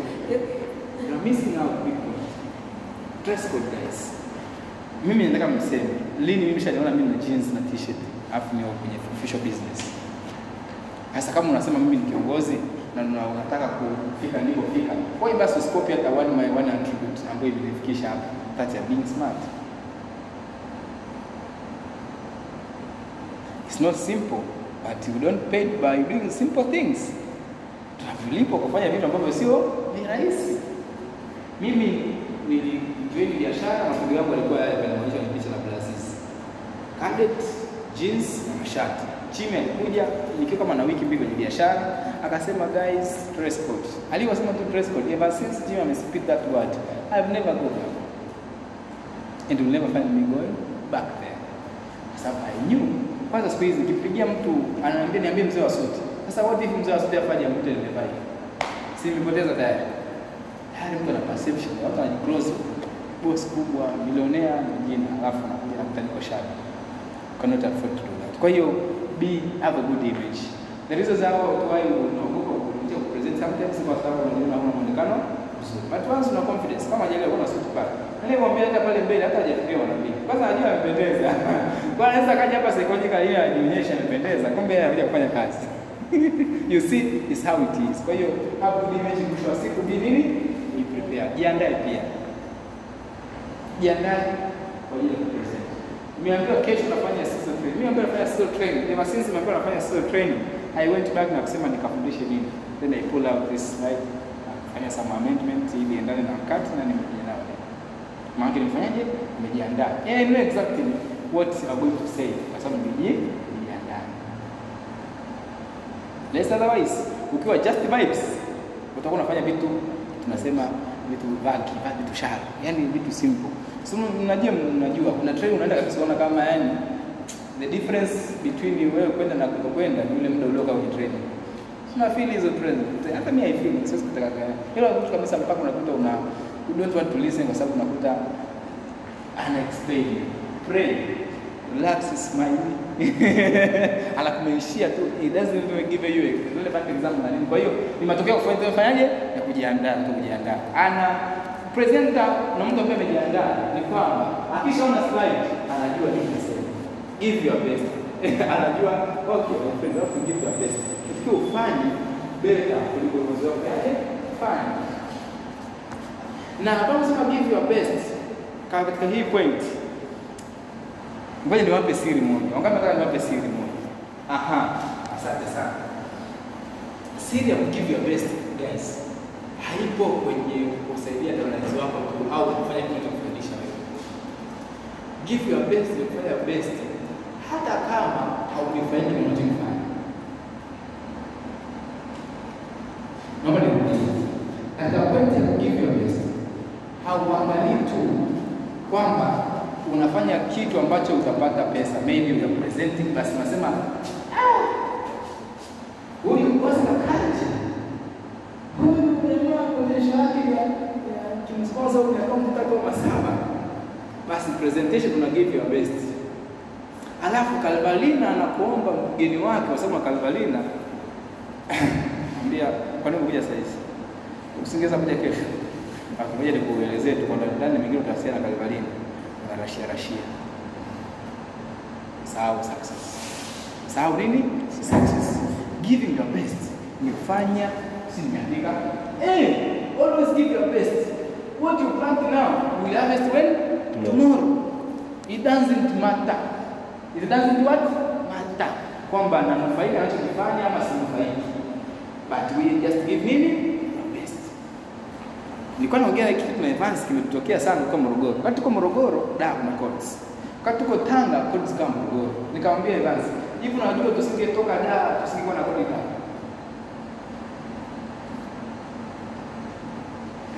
na missing out big. Dress code guys. Mimi nataka mseme, lini mimi shaniona mimi na jeans na t-shirt afu ni kwenye official business. Sasa kama unasema mimi ni kiongozi na unataka kufika nilipofika, kwa hiyo basi usikopi hata one my one attribute ambayo imenifikisha hapa. That being smart. It's not simple, but you don't pay by doing simple things. Tunavilipwa kufanya vitu ambavyo sio ni rahisi. Mimi nilijoin biashara, mafunzo yangu yalikuwa yale yanamaanisha ni picha na glasses. Cadet, jeans na mashati. Chimi alikuja nikiwa kama na wiki mbili kwenye biashara, akasema guys, dress code. Aliwasema tu dress code, ever since Jim amespeak that word, I've never go. And you'll never find me going back there. Sababu I knew. Kwanza siku hizi nikimpigia mtu ananiambia niambie mzee wa suti. Sasa what if mzee wa suti afanye mtu hivi? Si nimepoteza tayari. Tayari mtu ana perception, watu wanajiclose. Boss kubwa, milionea mwingine, alafu anakuja nakuta niko shabi. Cannot afford to do that. Kwa hiyo be have a good image. The reasons how why unaogopa kupresent sometimes kwa sababu unaona muonekano But once una confidence kama jana una suti pale. Aliyemwambia hata pale mbele hata hajafikiria wanabii. Kwanza anajua amependeza. Kwa anaweza kaja hapa psychological yeye anionyesha amependeza. Kumbe yeye anakuja kufanya kazi. you see is how it is. Kwa hiyo hapo ni mechi mwisho siku be nini? Ni prepare. Jiandae pia. Jiandae kwa ajili ya kupresent. Nimeambiwa kesho nafanya sister training. Mimi ambaye nafanya sister training. Ever since nimeambiwa nafanya sister training, I went back na kusema nikafundishe nini. Then I pull out this slide, nafanya some amendment ili endane na wakati na nimekuja nao. Maana nimefanyaje? Nimejiandaa. Yeah, I know exactly what I'm going to say kwa sababu nimejiandaa. Less otherwise, ukiwa just vibes, utakuwa unafanya vitu tunasema vitu vagi, vitu shara, yani vitu simple. So mnajua mnajua kuna train unaenda kabisa unaona kama yani the difference between wewe kwenda na kutokwenda ni ule muda uliokaa kwenye train. Tuna feel hizo train. Hata mimi I feel sisi kutaka. Hilo kitu kabisa mpaka unakuta una you don't want to listen kwa sababu unakuta unexplained. Pray. Relax, smile. Alafu umeishia tu. It doesn't give you a relevant example na nini. Kwa hiyo ni matokeo kwa fanyaje? Ya kujiandaa, tu kujiandaa. Ana presenter na mtu ambaye amejiandaa ni kwamba akishaona slide anajua nini kusema. Give your best. anajua okay, to give your best. Ikiwa ufanye beta kuliko uwezo wako, yake fanya. Na tunaposema give your best katika hii point, ngoja niwape siri moja. Wangapi nataka niwape siri moja? Aha, asante sana. Siri ya give your best guys haipo kwenye kusaidia darasa wako tu au kufanya kitu cha kufundisha wewe. Give your best ni your best hata kama haukifanyi unachofanya. Naomba nirudie. Katika point ya give your best, hauangalii tu kwamba unafanya kitu ambacho utapata pesa, maybe uta presenting, basi unasema "Ah, huyu kosa kakaje, huyu jamaa kuonyesha yake ya kimsponsor ya kompyuta kwa saba, basi presentation una give your best. Alafu Kalvalina anakuomba mgeni wake, wasema Kalvalina ambia, kwa nini umekuja saa hizi? Usingeweza kuja kesho? Akamoja nikuelezee tu kwa ndani, mingine utawasiliana na Kalvalina, unarashia rashia. Sahau success, sahau nini? Success. Giving your best Nifanya si nimeandika eh, always give your best. what you plant now will harvest when tomorrow it doesn't matter it doesn't what matter kwamba nanufaika anachokifanya ama sinufaiki but we just give nini nilikuwa naongea kitu na Evans kimetokea sana kwa Morogoro. Wakati tuko Morogoro, da kuna codes. Wakati tuko Tanga, codes kama Morogoro. Nikamwambia Evans, hivi unajua tusingetoka da, tusingekuwa na kodi Tanga.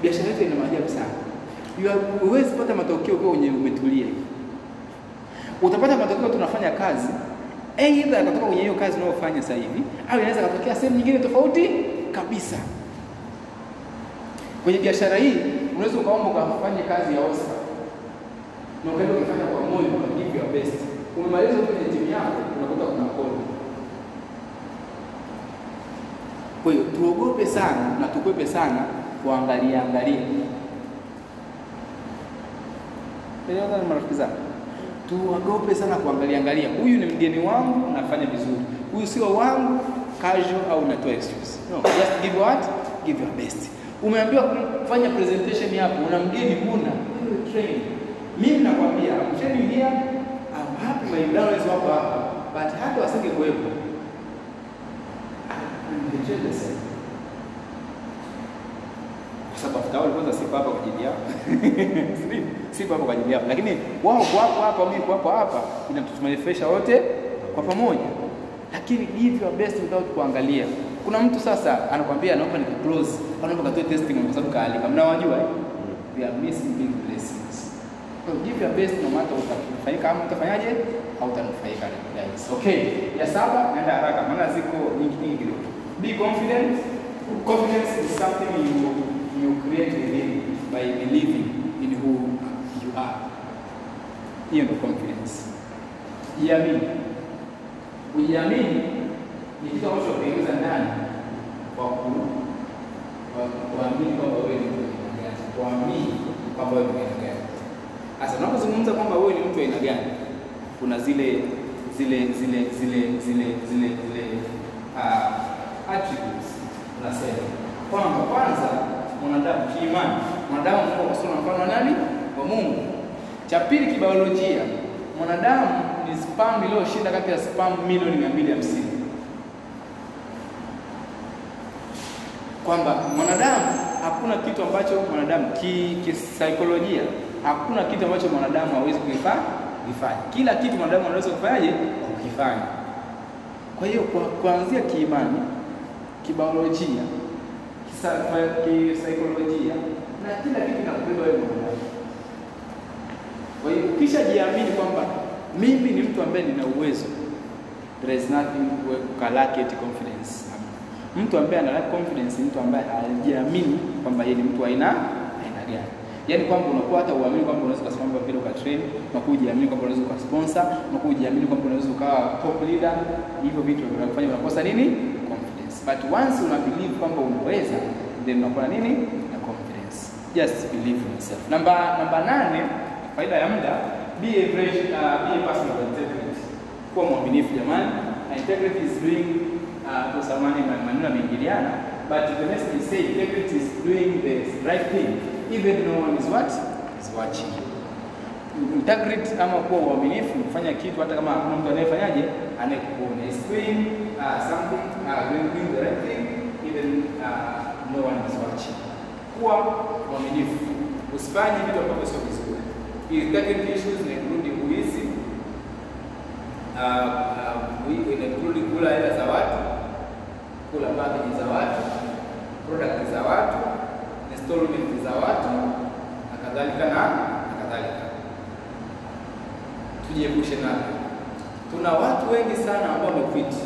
Biashara yetu ina maajabu sana. Huwezi pata matokeo ukiwa umetulia. Utapata matokeo tunafanya kazi aidha akatoka kwenye hiyo kazi unayofanya sasa hivi au inaweza katokea sehemu nyingine tofauti kabisa. Kwenye biashara hii unaweza ukaomba ukafanye kazi ya Oscar na ukaenda ukifanya kwa moyo kwa best. Umemaliza kwenye timu yako unakuta kuna kodi. Kwa hiyo tuogope sana na tukwepe sana kuangalia angalia. Elewa marafiki zangu. Tuogope sana kuangalia angalia. Huyu ni mgeni wangu nafanya vizuri. Huyu sio wangu casual au natoa excuse. No, just give what? Give your best. Umeambiwa kufanya presentation hapo, una mgeni huna, wewe train. Mimi nakwambia, I'm training here, I'm happy my dollars wako hapa, but hata wasinge kuwepo. I'm the Kwa all kwanza sipo hapa kwa ajili yao. Sipo hapa kwa ajili yao. Lakini wao kuwapo hapa, mimi kuwapo hapa inatutumanifesha wote kwa pamoja. Lakini give your best without kuangalia. Kuna mtu sasa anakwambia naomba nika close, anaomba katoe testing kwa sababu kaalika. Mnawajua eh? We are missing big blessings. So give your best no matter utanufaika ama utafanyaje au utanufaika guys. Okay. Ya saba naenda haraka maana ziko nyingi nyingi. Be confident. Confidence is something you you create within by believing in who you are. Hiyo ndio confidence. Jiamini. Kujiamini ni kitu ambacho unaingiza ndani kwa ku kuamini kwamba wewe ni mtu gani, kuamini kwamba wewe ni aina gani. Sasa unapozungumza kwamba wewe ni mtu aina gani, kuna zile zile zile zile zile zile zile uh, attributes unasema kwamba kwanza mwanadamu kiimani, mwanadamu Mungu kwa mfano nani? Wa Mungu. Cha pili kibiolojia, mwanadamu ni sperm iliyoshinda kati ya sperm milioni mia mbili hamsini kwamba mwanadamu hakuna kitu ambacho mwanadamu kisaikolojia hakuna kitu ambacho mwanadamu hawezi kukifa- kukifanya. Kila kitu mwanadamu anaweza kufanyaje? Kukifanya. Kwa hiyo kuanzia kiimani, kibiolojia, kisaikolojia na kila kitu kinakubeba wewe mwanadamu. Kwa hiyo ukishajiamini kwamba mimi ni mtu ambaye nina uwezo, there is nothing ukalake confidence. Mtu ambaye ana lack confidence ni mtu ambaye hajiamini kwamba yeye ni mtu aina aina gani. Yaani kwamba unakuwa hata uamini kwamba unaweza kusimama vile ukatrain, unakuwa ujiamini kwamba unaweza ukasponsor, unakuwa ujiamini kwamba unaweza ukawa top leader. Hivyo vitu vinakufanya unakosa nini? But once una believe kwamba unaweza, then unakuwa na nini? Na confidence. Just believe in yourself. Namba namba nane, faida ya muda, be a fresh, uh, be a person of integrity. Kuwa mwaminifu jamani. Integrity is doing uh, kwa samani maneno yameingiliana, but the message say integrity is doing the right thing even no one is what is watching. Integrity ama kuwa uaminifu, kufanya kitu hata kama hakuna mtu anayefanyaje anayekuona. Is doing uh, something uh, doing, the right thing even uh, no one is watching. Kuwa uaminifu usifanye vitu ambavyo sio vizuri. Integrity issues ni kurudi uizi include kula hela za watu, kula package za watu, product za watu, installment za watu na kadhalika na na kadhalika. Tujiepushe navyo. Tuna watu wengi sana ambao wamekwiti,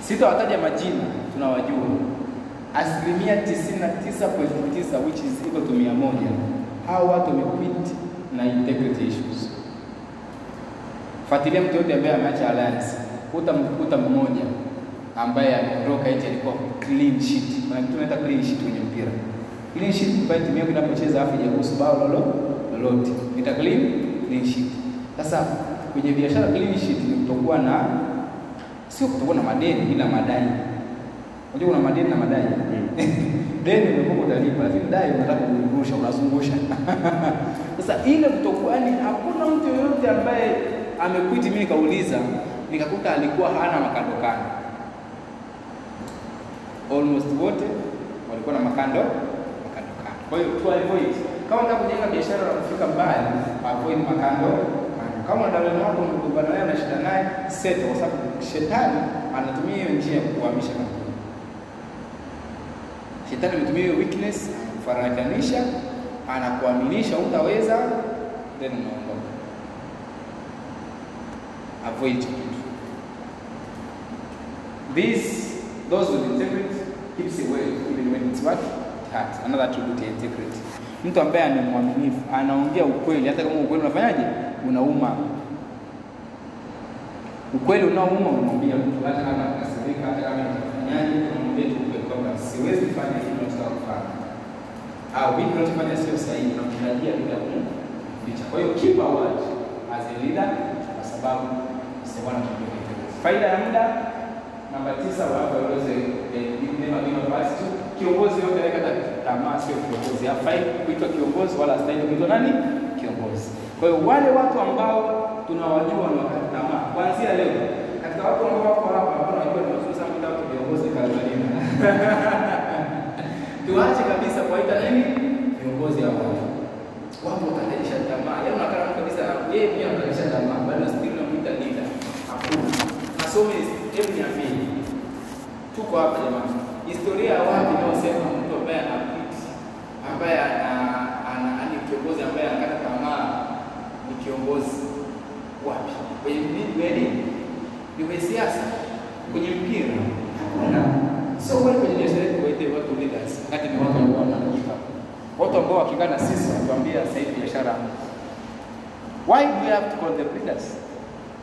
Sitawataja majina, tunawajua asilimia 99.9 which is equal to mia moja. Hao watu wamekwiti na integrity issues. Fuatilia mtu yote ambaye ameacha alliance, utamkuta mmoja ambaye ameondoka eti alikuwa clean sheet. Kuna kitu inaitwa clean sheet kwenye mpira. Clean sheet pale timu yako inapocheza afu haijaruhusu bao lolo lolote. Nita clean clean sheet. Sasa kwenye biashara clean sheet ni kutokuwa na sio kutokuwa na madeni ila madai. Unajua kuna madeni na madai. Deni umekuwa utalipa, lakini dai unataka kuzungusha unazungusha. Sasa ile kutokuwa, ni hakuna mtu yoyote ambaye amekwiti. Mimi nikauliza nikakuta alikuwa hana makando kando, almost wote walikuwa na makando makando kando. Kwa hiyo tu avoid, kama unataka kujenga biashara na kufika mbali, avoid makando kando. Kama dalali wako mgombana naye na shida naye, seta, kwa sababu shetani anatumia hiyo njia ya kukuhamisha kampuni. Shetani ametumia hiyo weakness kufarakanisha, anakuaminisha utaweza, then unaondoka. Avoid it. Those with integrity keeps away even when it's what? Hurts. Another attribute ya integrity. Mtu ambaye ni mwaminifu, anaongea ukweli hata kama ukweli unafanyaje? Unauma. Ukweli unaouma unamwambia mtu hata kama anakasirika, hata kama anafanyaje, unamwambia tu ukweli kwamba siwezi kufanya hili unachotaka kufanya. Au hili unachofanya sio sahihi, unamtarajia bila kumficha. Kwa hiyo keep a word as a leader kwa sababu it. Faida ya muda namba tisa, wapo waweze never bila basi. Kiongozi yote anayekata tamaa sio kiongozi, hafai kuitwa kiongozi wala astahili kuitwa nani? Kiongozi. Kwa hiyo wale watu ambao tunawajua wanakata tamaa, kuanzia leo, katika watu ambao wako hapa ambao wanajua ni wazuri sana viongozi Tanzania, tuache kabisa kuwaita nini viongozi hao watu wapo tamaa. Yaani unakaa mtu kabisa yeye pia anakatisha tamaa, bado still unamuita leader. Hakuna. Nasome hebu niambie. Tuko hapa jamani. Historia ya watu inayosema mtu ambaye anapiti ambaye ana ana ani kiongozi ambaye anakata tamaa ni kiongozi wapi? Kwenye nini? Ni kwenye siasa, kwenye mpira. Hakuna. Sio kweli kwenye biashara yetu waite watu leaders, wakati ni watu ambao wanajipa watu ambao wakikaa na sisi watuambia sasa hivi biashara why we have to call them leaders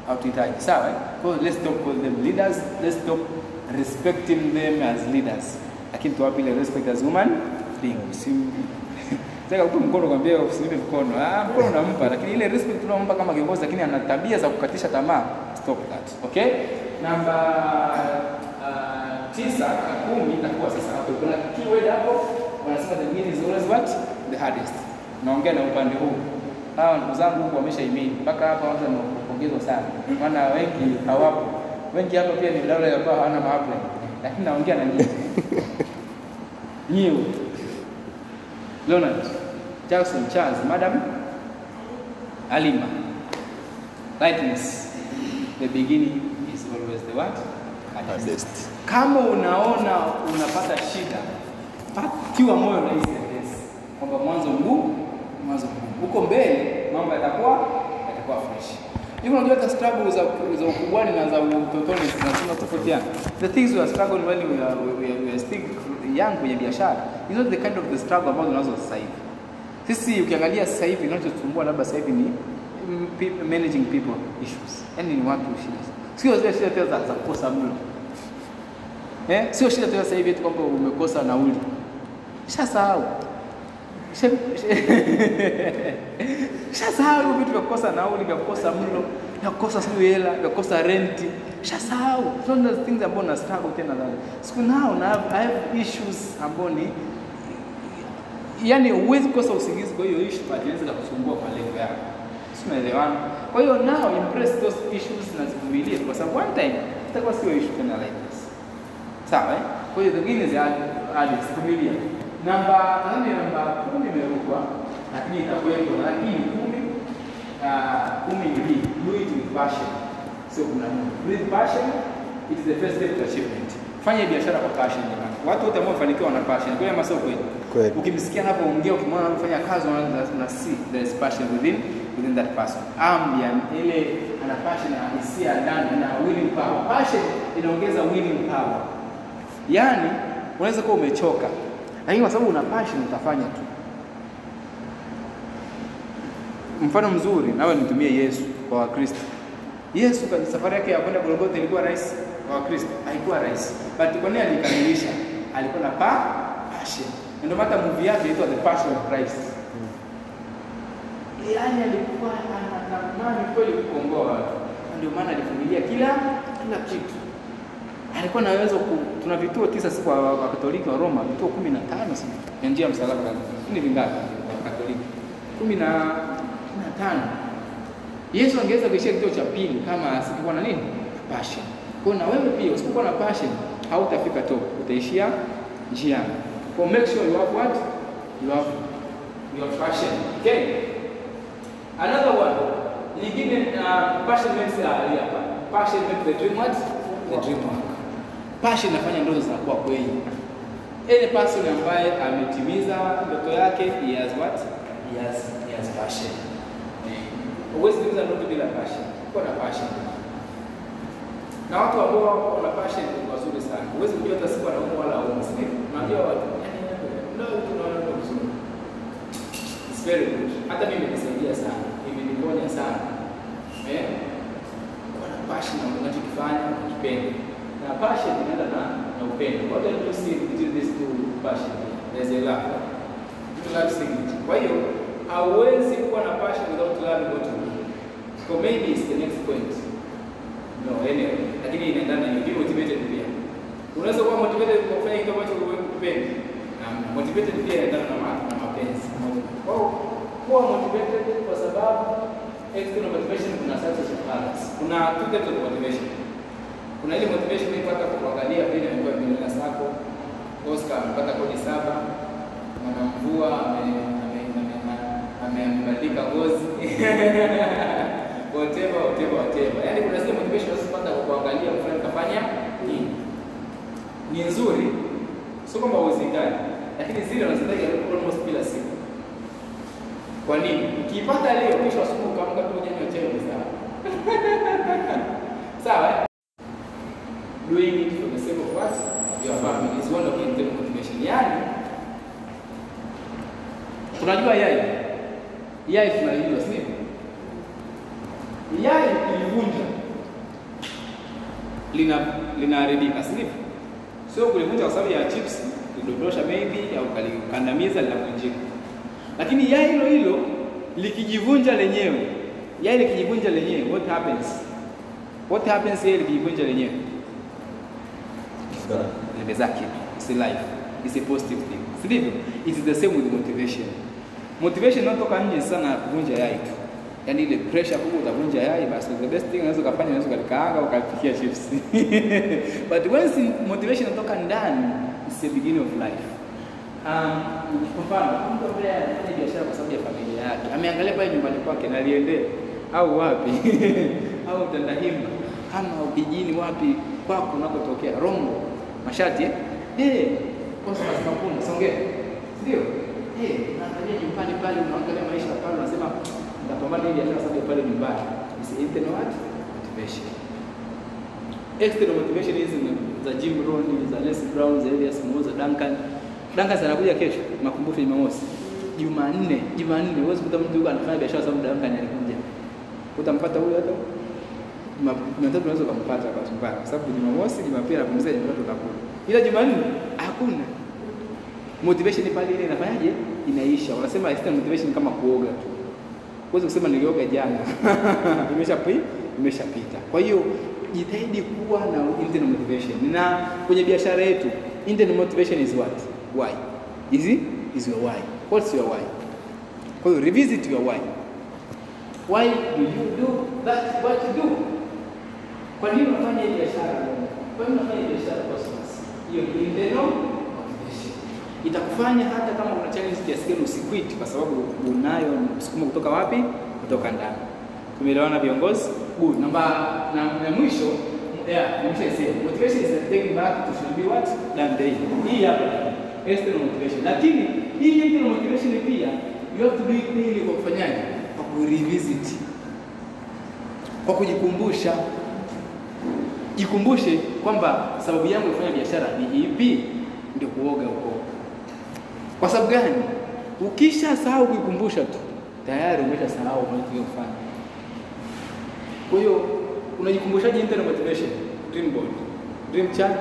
hatuhitaji sawa eh? Kwa let's stop call them leaders let's stop respecting them as leaders lakini tuwape respect as human being si Sasa kupa mkono kwambia usinipe mkono. Ah, mkono unampa lakini ile respect tunampa kama kiongozi lakini ana tabia za kukatisha tamaa. Stop that. Okay? Namba uh, tisa na kumi itakuwa sasa hapo. Kuna keyword hapo wanasema the beginning is always what? The hardest. Naongea na upande huu. Hawa ndugu zangu huko wameshaimini mpaka hapa wanza wamepongezwa sana, maana wengi hawapo. Wengi hapa pia ni dalala ya kwa hawana maapply, lakini naongea na nyinyi nyinyi Leonard Jackson Charles, Madam Alima, lightness. The beginning is always the what? At best. Kama unaona unapata shida, patiwa moyo na hizi sentensi kwamba mwanzo mgumu, mwanzo mgumu. Huko mbele mambo yatakuwa yatakuwa fresh. Hivi unajua hata struggle za za ukubwani na za utotoni zinasema tofautiana. The things we are struggling when we are, we are, we are still young kwenye biashara, not the kind of the struggle ambazo tunazo sasa hivi. Sisi ukiangalia sasa hivi kinachotusumbua labda sasa hivi ni mm, managing people issues. Yaani ni watu shida. Sio zile shida pia za za kukosa mlo. Eh, sio shida tena sasa hivi kwamba umekosa nauli. Shasahau. Shasahau vitu vya kukosa nauli, vya kukosa mlo, vya kukosa sijui hela, vya renti. Shasahau. Things ambao na tena nazo. Siku nao na I have issues ambao ni yani huwezi kukosa usingizi kwa hiyo issue but inaweza kukusumbua kwa lengo yako. Si? Kwa hiyo now embrace those issues na zivumilie kwa sababu one time itakuwa sio issue tena like this. Sawa eh? Kwa hiyo zingine vumilia. Namba nani namba kumi imerukwa lakini itakuwepo lakini kumi uh, kumi ni hii do it with passion. Sio kuna nini. With passion it is the first step to achievement. Fanya biashara kwa passion jamani. Watu wote ambao wamefanikiwa wana passion. Kweli ama sio kweli? Kweli. Ukimsikia anapoongea ukimwona anafanya kazi unaanza na see there is passion within within that person. Ambia ile ana passion na hisia ndani na willing power. Passion inaongeza willing power. Yaani unaweza kuwa umechoka lakini kwa sababu una passion utafanya tu. Mfano mzuri nawe nitumie Yesu kwa Wakristo. Yesu kwa safari yake ya kwenda Golgotha ilikuwa rahisi kwa Wakristo? Haikuwa rahisi. But kwa nini alikamilisha? Alikuwa na pa passion. Ndio hata movie yake inaitwa The Passion of Christ. Yani alikuwa anatamani kweli kukomboa watu. Ndio maana alivumilia kila kila kitu. alikuwa na uwezo ku, tuna vituo tisa siku wa wa Katoliki wa Roma, vituo kumi na tano ya njia msalaba. Ni vingapi wa Katoliki? kumi na tano. Yesu angeweza kuishia kituo cha pili kama asingekuwa na nini passion. Kwa na wewe pia usipokuwa na passion hautafika top, utaishia njiani. Kwa make sure you have what? You have your passion. Okay? Another one. Nyingine uh, passion makes uh, yeah, passion makes the dream what? The dream work. Passion inafanya ndoto zinakuwa kweli. Any person ambaye ametimiza ndoto yake, he has what? He has, he has passion. Huwezi kuuza ndoto bila passion. Kuwa na passion. Na watu ambao wana passion ni wazuri sana. Huwezi kujua hata siku anaumwa wala haumwi? Unajua watu, ndio tunaona ndio vizuri. It's very good. Hata mimi nimesaidia sana, imeniponya sana. Eh? Kuwa na passion na unachokifanya ukipende. Na passion inaenda na na upendo. What do you see between these two passion? There's a love. Love singing. Kwa hiyo hauwezi kuwa na passion without loving what you. So maybe it's the next point. No, anyway, lakini inaendana hiyo. be motivated pia. Unaweza kuwa motivated kwa kufanya kitu ambacho hupendi. Na motivated pia inaendana na na mapenzi. Kwa kuwa motivated kwa sababu external motivation kuna such of balance. Kuna two types of motivation. Kuna ile motivation unayopata kwa kuangalia vile amekuwa bilionea sako. Oscar amepata kodi saba. Mwanamvua ame- ame- ame- ame- amebadilika ngozi. Whatever whatever whatever. Yaani kuna zile motivation unazopata kwa kuangalia mfano kafanya nini. Ni nzuri, sio kwamba huzihitaji, lakini zile unazitaja almost kila siku. Kwa nini? Ukiipata leo, kesho asubuhi ukaamka tu unyanywe chai ni sawa. Sawa? eh? Doing it for the sake of what? Your family is one of the internal motivation. Yaani unajua yai. Yai tunalijua, si? Yai kulivunja lina linaharibika, si ndivyo? Sio kulivunja kwa sababu ya chips, kudondosha maybe au kalikandamiza linavunjika. Lakini yai hilo hilo likijivunja lenyewe, yai likijivunja lenyewe, what happens? What happens yai likijivunja lenyewe? limezaa kitu. It's life. It's a positive thing. Si ndivyo? It is the same with motivation. Motivation inatoka nje sana kuvunja yai tu. Yaani ile pressure kubwa utavunja yai basi the best thing unaweza kufanya unaweza kulikaanga ukapikia chips. But once motivation inatoka ndani, it's the beginning of life. Um, kwa mfano, mtu ambaye anafanya biashara kwa sababu ya familia yake, ameangalia pale nyumbani kwake na liendee au wapi? Au Tandahimba. Kama kijijini wapi kwako unakotokea? Rombo Mashati eh? Eh Cosmas Kampuni. Songea. Ndio? Eh unaangalia nyumbani pale unaangalia maisha pale unasema nitapambana maana hii biashara sasa pale nyumbani is internal what motivation external motivation hizi za Jim Rohn za Les Brown za Elias Moza Duncan Duncan anakuja kesho makumbusho Jumamosi Jumanne Jumanne huwezi kuta mtu anafanya biashara sababu Duncan alikuja utampata huyo hata Jumatatu unaweza kumpata kwa mbaya kwa sababu Jumamosi, Jumapili anapumzika, Jumatatu utakula. Ila Jumanne hakuna. Motivation pale ile inafanyaje? Inaisha. Wanasema external motivation kama kuoga tu. Huwezi kusema nilioga jana. Imeshapita. Kwa hiyo jitahidi kuwa na internal motivation. Na kwenye biashara yetu, internal motivation is what? Why? Is it? Is your why. What's your why? Kwa hiyo revisit your why. Why do you do that what you do? Kwa nini unafanya biashara? Kwa nini unafanya biashara Hiyo internal. Itakufanya hata kama una challenge kiasi gani usiquit kwa sababu unayo msukumo kutoka wapi? Kutoka ndani. Tumeelewana viongozi? Good. Namba na, na mwisho yeah, mwisho isema motivation is taking back to should be what? Done day. Hii hapa external motivation. Lakini hii internal motivation pia you have to do it daily kwa kufanyaje? Kwa kurevisit. Kwa kujikumbusha jikumbushe kwamba sababu yangu ya kufanya biashara ni ipi, ndio kuoga huko. Kwa sababu gani? Ukisha sahau kuikumbusha tu, tayari umeshasahau kufanya Kwa hiyo unajikumbushaje internal motivation? Dream board, dream chart,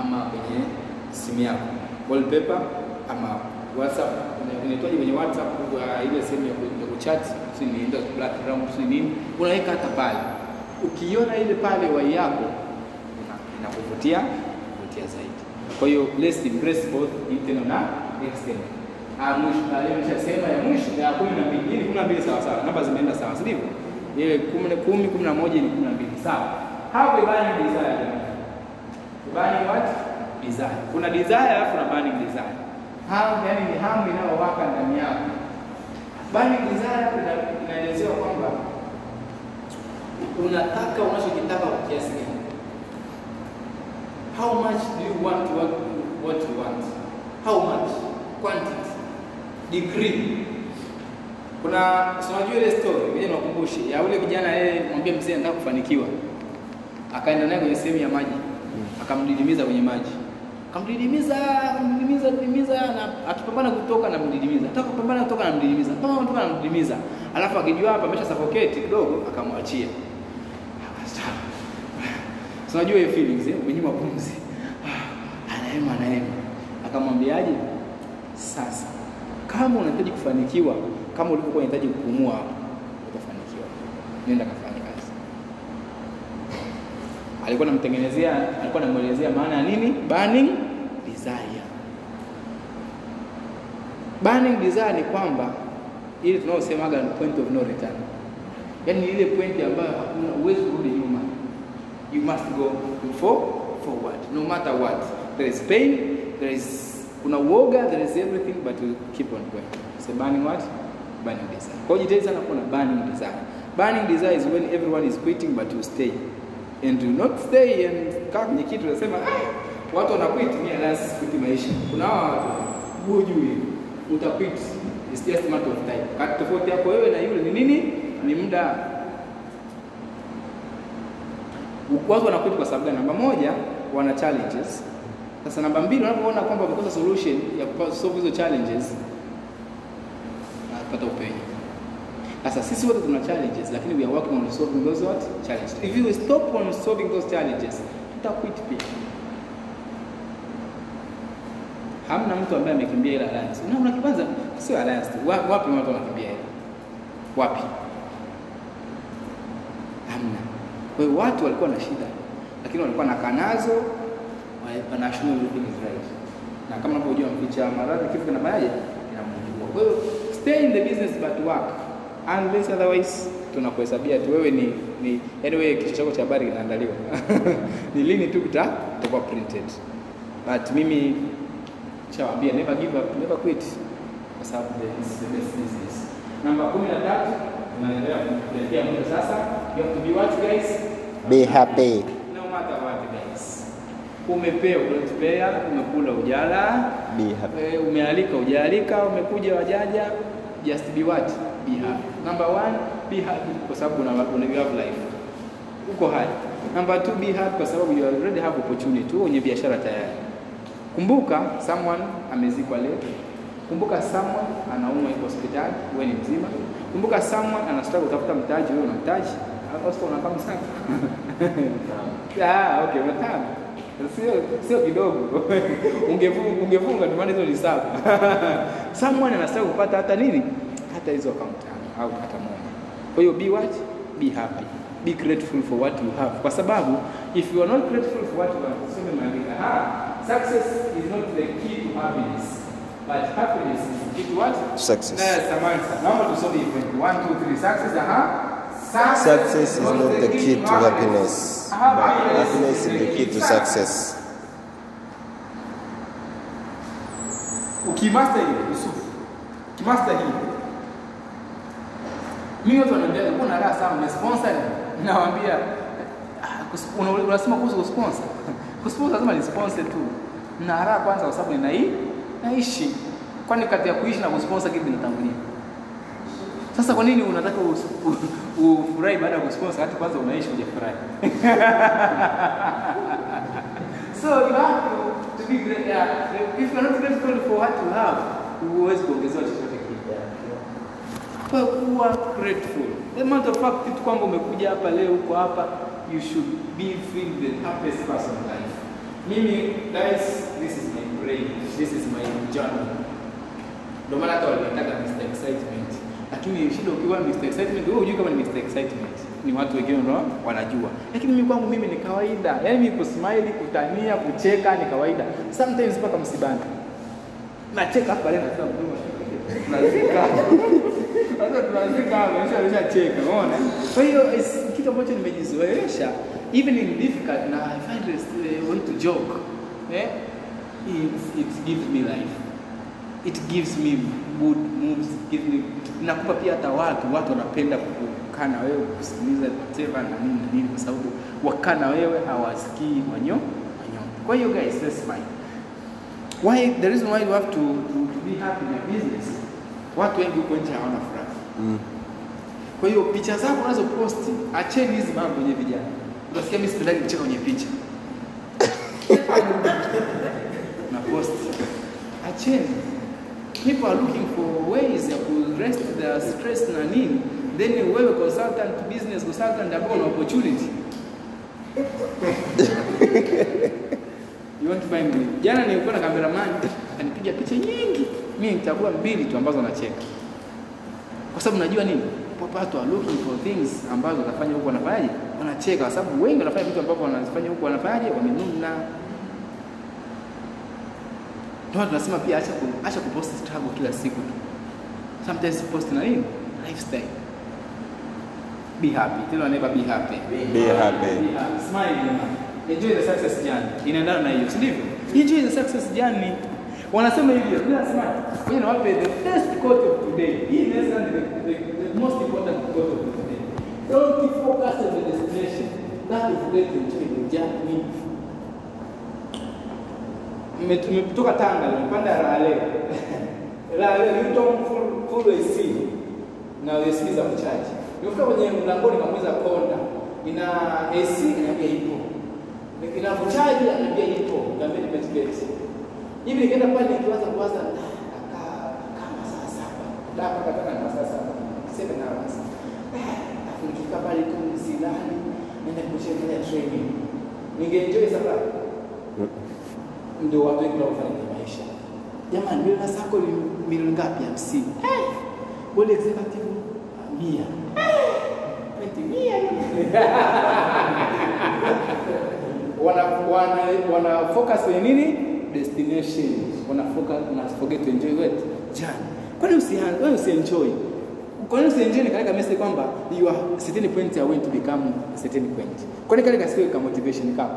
ama kwenye simu yako, wallpaper ama WhatsApp. Unaitwaje kwenye WhatsApp kwa ile sehemu ya ku- ya kuchat, si nienda background, si nini, unaweka hata pale ukiona ile pale wai yako inakuvutia kuvutia zaidi. Kwa hiyo let's embrace both internal na external. Ah, mwisho na leo ya mwisho ya 12 hii ni 12 sawa sawa. Namba zimeenda sawa, si ndivyo? Ile 10 10 11 ni 12 sawa. Hapo ibani desire Ibani what? Desire. Kuna desire alafu na burning desire. Hamu yani ni hamu inayowaka ndani yako. Burning desire inaelezewa kwamba unataka unachokitaka kwa kiasi gani. How much do you want what you want? How much? Quantity. Degree. Kuna unajua ile story, ngoja niwakumbushe ya ule kijana yeye mwambie mzee anataka kufanikiwa. Akaenda naye kwenye sehemu ya maji. Akamdidimiza kwenye maji. Akamdidimiza, akamdidimiza, didimiza na akipambana kutoka na mdidimiza. Ataka kupambana kutoka na mdidimiza. Pambana kutoka na mdidimiza. Alafu akijua hapa amesha suffocate kidogo akamwachia. Unajua hiyo feelings eh, umenyima pumzi. Ah, Anaema anaema. Akamwambiaje? Sasa kama unahitaji kufanikiwa kama ulivyokuwa unahitaji kupumua hapa, utafanikiwa. Nenda kafanya kazi. Alikuwa anamtengenezea, alikuwa anamuelezea maana ya nini? Burning desire. Burning desire ni kwamba ile tunaosemaga ni point of no return. Yaani ile point ambayo hakuna uwezi kurudi nyuma. You must go for forward no matter what. There is pain, there is kuna uoga, there is everything but keep on going. So burning what? Burning desire. Kwa hiyo jitahidi sana kuwa na burning desire. Burning desire is when everyone is quitting but you stay. And you not stay and kaa kwenye kitu unasema ah, watu wanaquit mimi na quit maisha. Kuna hawa watu hujui utaquit. It's just a matter of time. Kati tofauti yako wewe na yule ni nini? Ni muda watu wanaquit kwa sababu gani? Namba moja, wana challenges. Sasa namba mbili, unapoona kwamba umekosa solution ya kusolve hizo challenges, unapata upenyo. Sasa sisi wote tuna challenges, lakini we are working on solving those what challenges. If you stop on solving those challenges, tutaquit pia. Hamna mtu ambaye amekimbia ile alliance. Unaona kwanza sio alliance tu. Wapi watu wanakimbia ile? Wapi? Hamna. Kwa hiyo watu walikuwa na shida, lakini walikuwa na kanazo, wanashukuru everything is right. Na kama unavyojua mpicha maradhi kifo kinafanyaje? Kinamwangua. Kwa hiyo stay in the business but work. Unless otherwise tunakuhesabia tu wewe ni ni anyway kichwa chako cha habari kinaandaliwa. ni lini tu kita itakuwa printed. But mimi shawaambia never give up, never quit. Kwa sababu the business. Namba 13 tunaendelea kuelekea mwisho sasa. You have to be what guys? Be happy. No matter what guys. Umepewa ulotupea, umekula ujala, eh, umealika ujaalika, umekuja wajaja, just be what? Be happy. Number one, be happy kwa sababu una, una love life. Uko hai. Number two, be happy kwa sababu you already have opportunity. Wewe biashara tayari. Kumbuka someone amezikwa leo. Kumbuka someone anaumwa yuko hospitali, wewe ni mzima. Kumbuka someone anastaka kutafuta mtaji, wewe una mtaji. Unafahamu sana. Ah, okay, unafahamu. Sio sio kidogo. Ungefunga ungefunga ndio maana hizo ni saba. someone anastaka kupata hata nini? Hata hizo account tano au hata moja. Kwa hiyo be what? Be happy. Be grateful for what you have. Kwa sababu if you are not grateful for what you have, sema maandika, ha, success is not the key to happiness. But happiness is the key to what? Success. Na Samantha, naomba tusome hivyo. 1 2 3 success, aha. Success is not the key to happiness, but happiness is the key to success. Ukimaster hiyo Yusuf, ukimaster hiyo, mimi watu wananiambia uko na raha sana, umesponsor nawaambia ah, unasema kuhusu kusponsor kusponsor lazima ni tu, na raha kwanza, kwa sababu ninai naishi. Kwani kati ya kuishi na kusponsor kipi kinatangulia? Sasa kwa nini unataka ufurahi baada ya kusponsor hata kwanza unaishi hujafurahi? So you have to, be great. Yeah. If you're not grateful for what you have, huwezi kuongezewa chochote kile. Kwa kuwa grateful. The matter of fact kitu kwamba umekuja hapa leo uko hapa, you should be feel the happiest person in life. Mimi guys, this is my brain. This is my journey. Ndio maana hata walitaka Mr. Excitement. Lakini shida ukiwa Mr. Excitement, wewe hujui kama ni Mr. Excitement, ni watu wengine ndio wanajua, lakini mimi kwangu mimi ni kawaida, yaani mimi kusmile, kutania, kucheka ni kawaida, sometimes mpaka msibani. Nacheka hapa leo nasema kwa hiyo kitu ambacho nimejizoeesha even in difficult na I find it a way to joke. Eh? It, it gives me life. It gives me good moves gives me inakupa pia hata watu watu wanapenda kukaa na wewe kusikiliza teva na nini na nini kwa sababu wakaa na wewe hawasikii manyo manyo kwa hiyo guys that's smile why the reason why you have to, to, to be happy in your business watu wengi huko nje hawana furaha. Mm. kwa hiyo picha zako unazo posti acheni hizi mambo kwenye vijana utasikia mimi sipendagi kucheka kwenye picha. Na posti acheni people are looking for ways ya ku their stress na nini? Then wewe consultant business consultant ambao una opportunity. You want to find me? Jana nilikuwa na cameraman anipiga picha nyingi. Mimi nitagua mbili tu ambazo nacheka kwa sababu najua nini? Watu are looking for things ambazo wanafanya huku wanafanyaje? Wanacheka kwa sababu wengi wanafanya vitu ambavyo wanafanya huku wanafanyaje? Wamenuna ndio tunasema pia acha ku, acha kupost struggle kila siku tu. Sometimes post na nini? Lifestyle. Be happy. Tell never be happy. Be happy. Be happy. smile enjoy the success journey. Inaendana na hiyo si ndivyo? Enjoy the success journey. Wanasema hivyo. Bila smile. Ngoja niwape the first quote of today. Hii is the, the, the most important quote of today. Don't focus on the destination. That is great to enjoy the journey Mme- tumetoka Tanga tumepanda Rale. Rale Newton full AC na AC za kuchaji. Nimefika kwenye mlangoni nikamuuliza konda, ina AC ananiambia ipo. Ina kuchaji ananiambia ipo. Nikamwambia nimetibeti. Hivi nikaenda pale nikiwaza kuwaza kama saa saba. Da mpaka kama na saa saba. Seven hours. Afu nikifika pale tu silali naenda kuchezea training. Ningeenjoy safari ndio watu wengi wanaofanya maisha. Jamani, milioni sako ni milioni ngapi? hamsini. Eh, wale executive mia Eh. mia wana, wana, wana focus kwenye nini? Destination. Wana focus, na forget to enjoy what? Journey. Kwani usianze, wewe usienjoy? Kwa nini usienjoy nikaweka message kwamba you are certain point away to become certain point? Kwani kale kasiwe kama motivation kama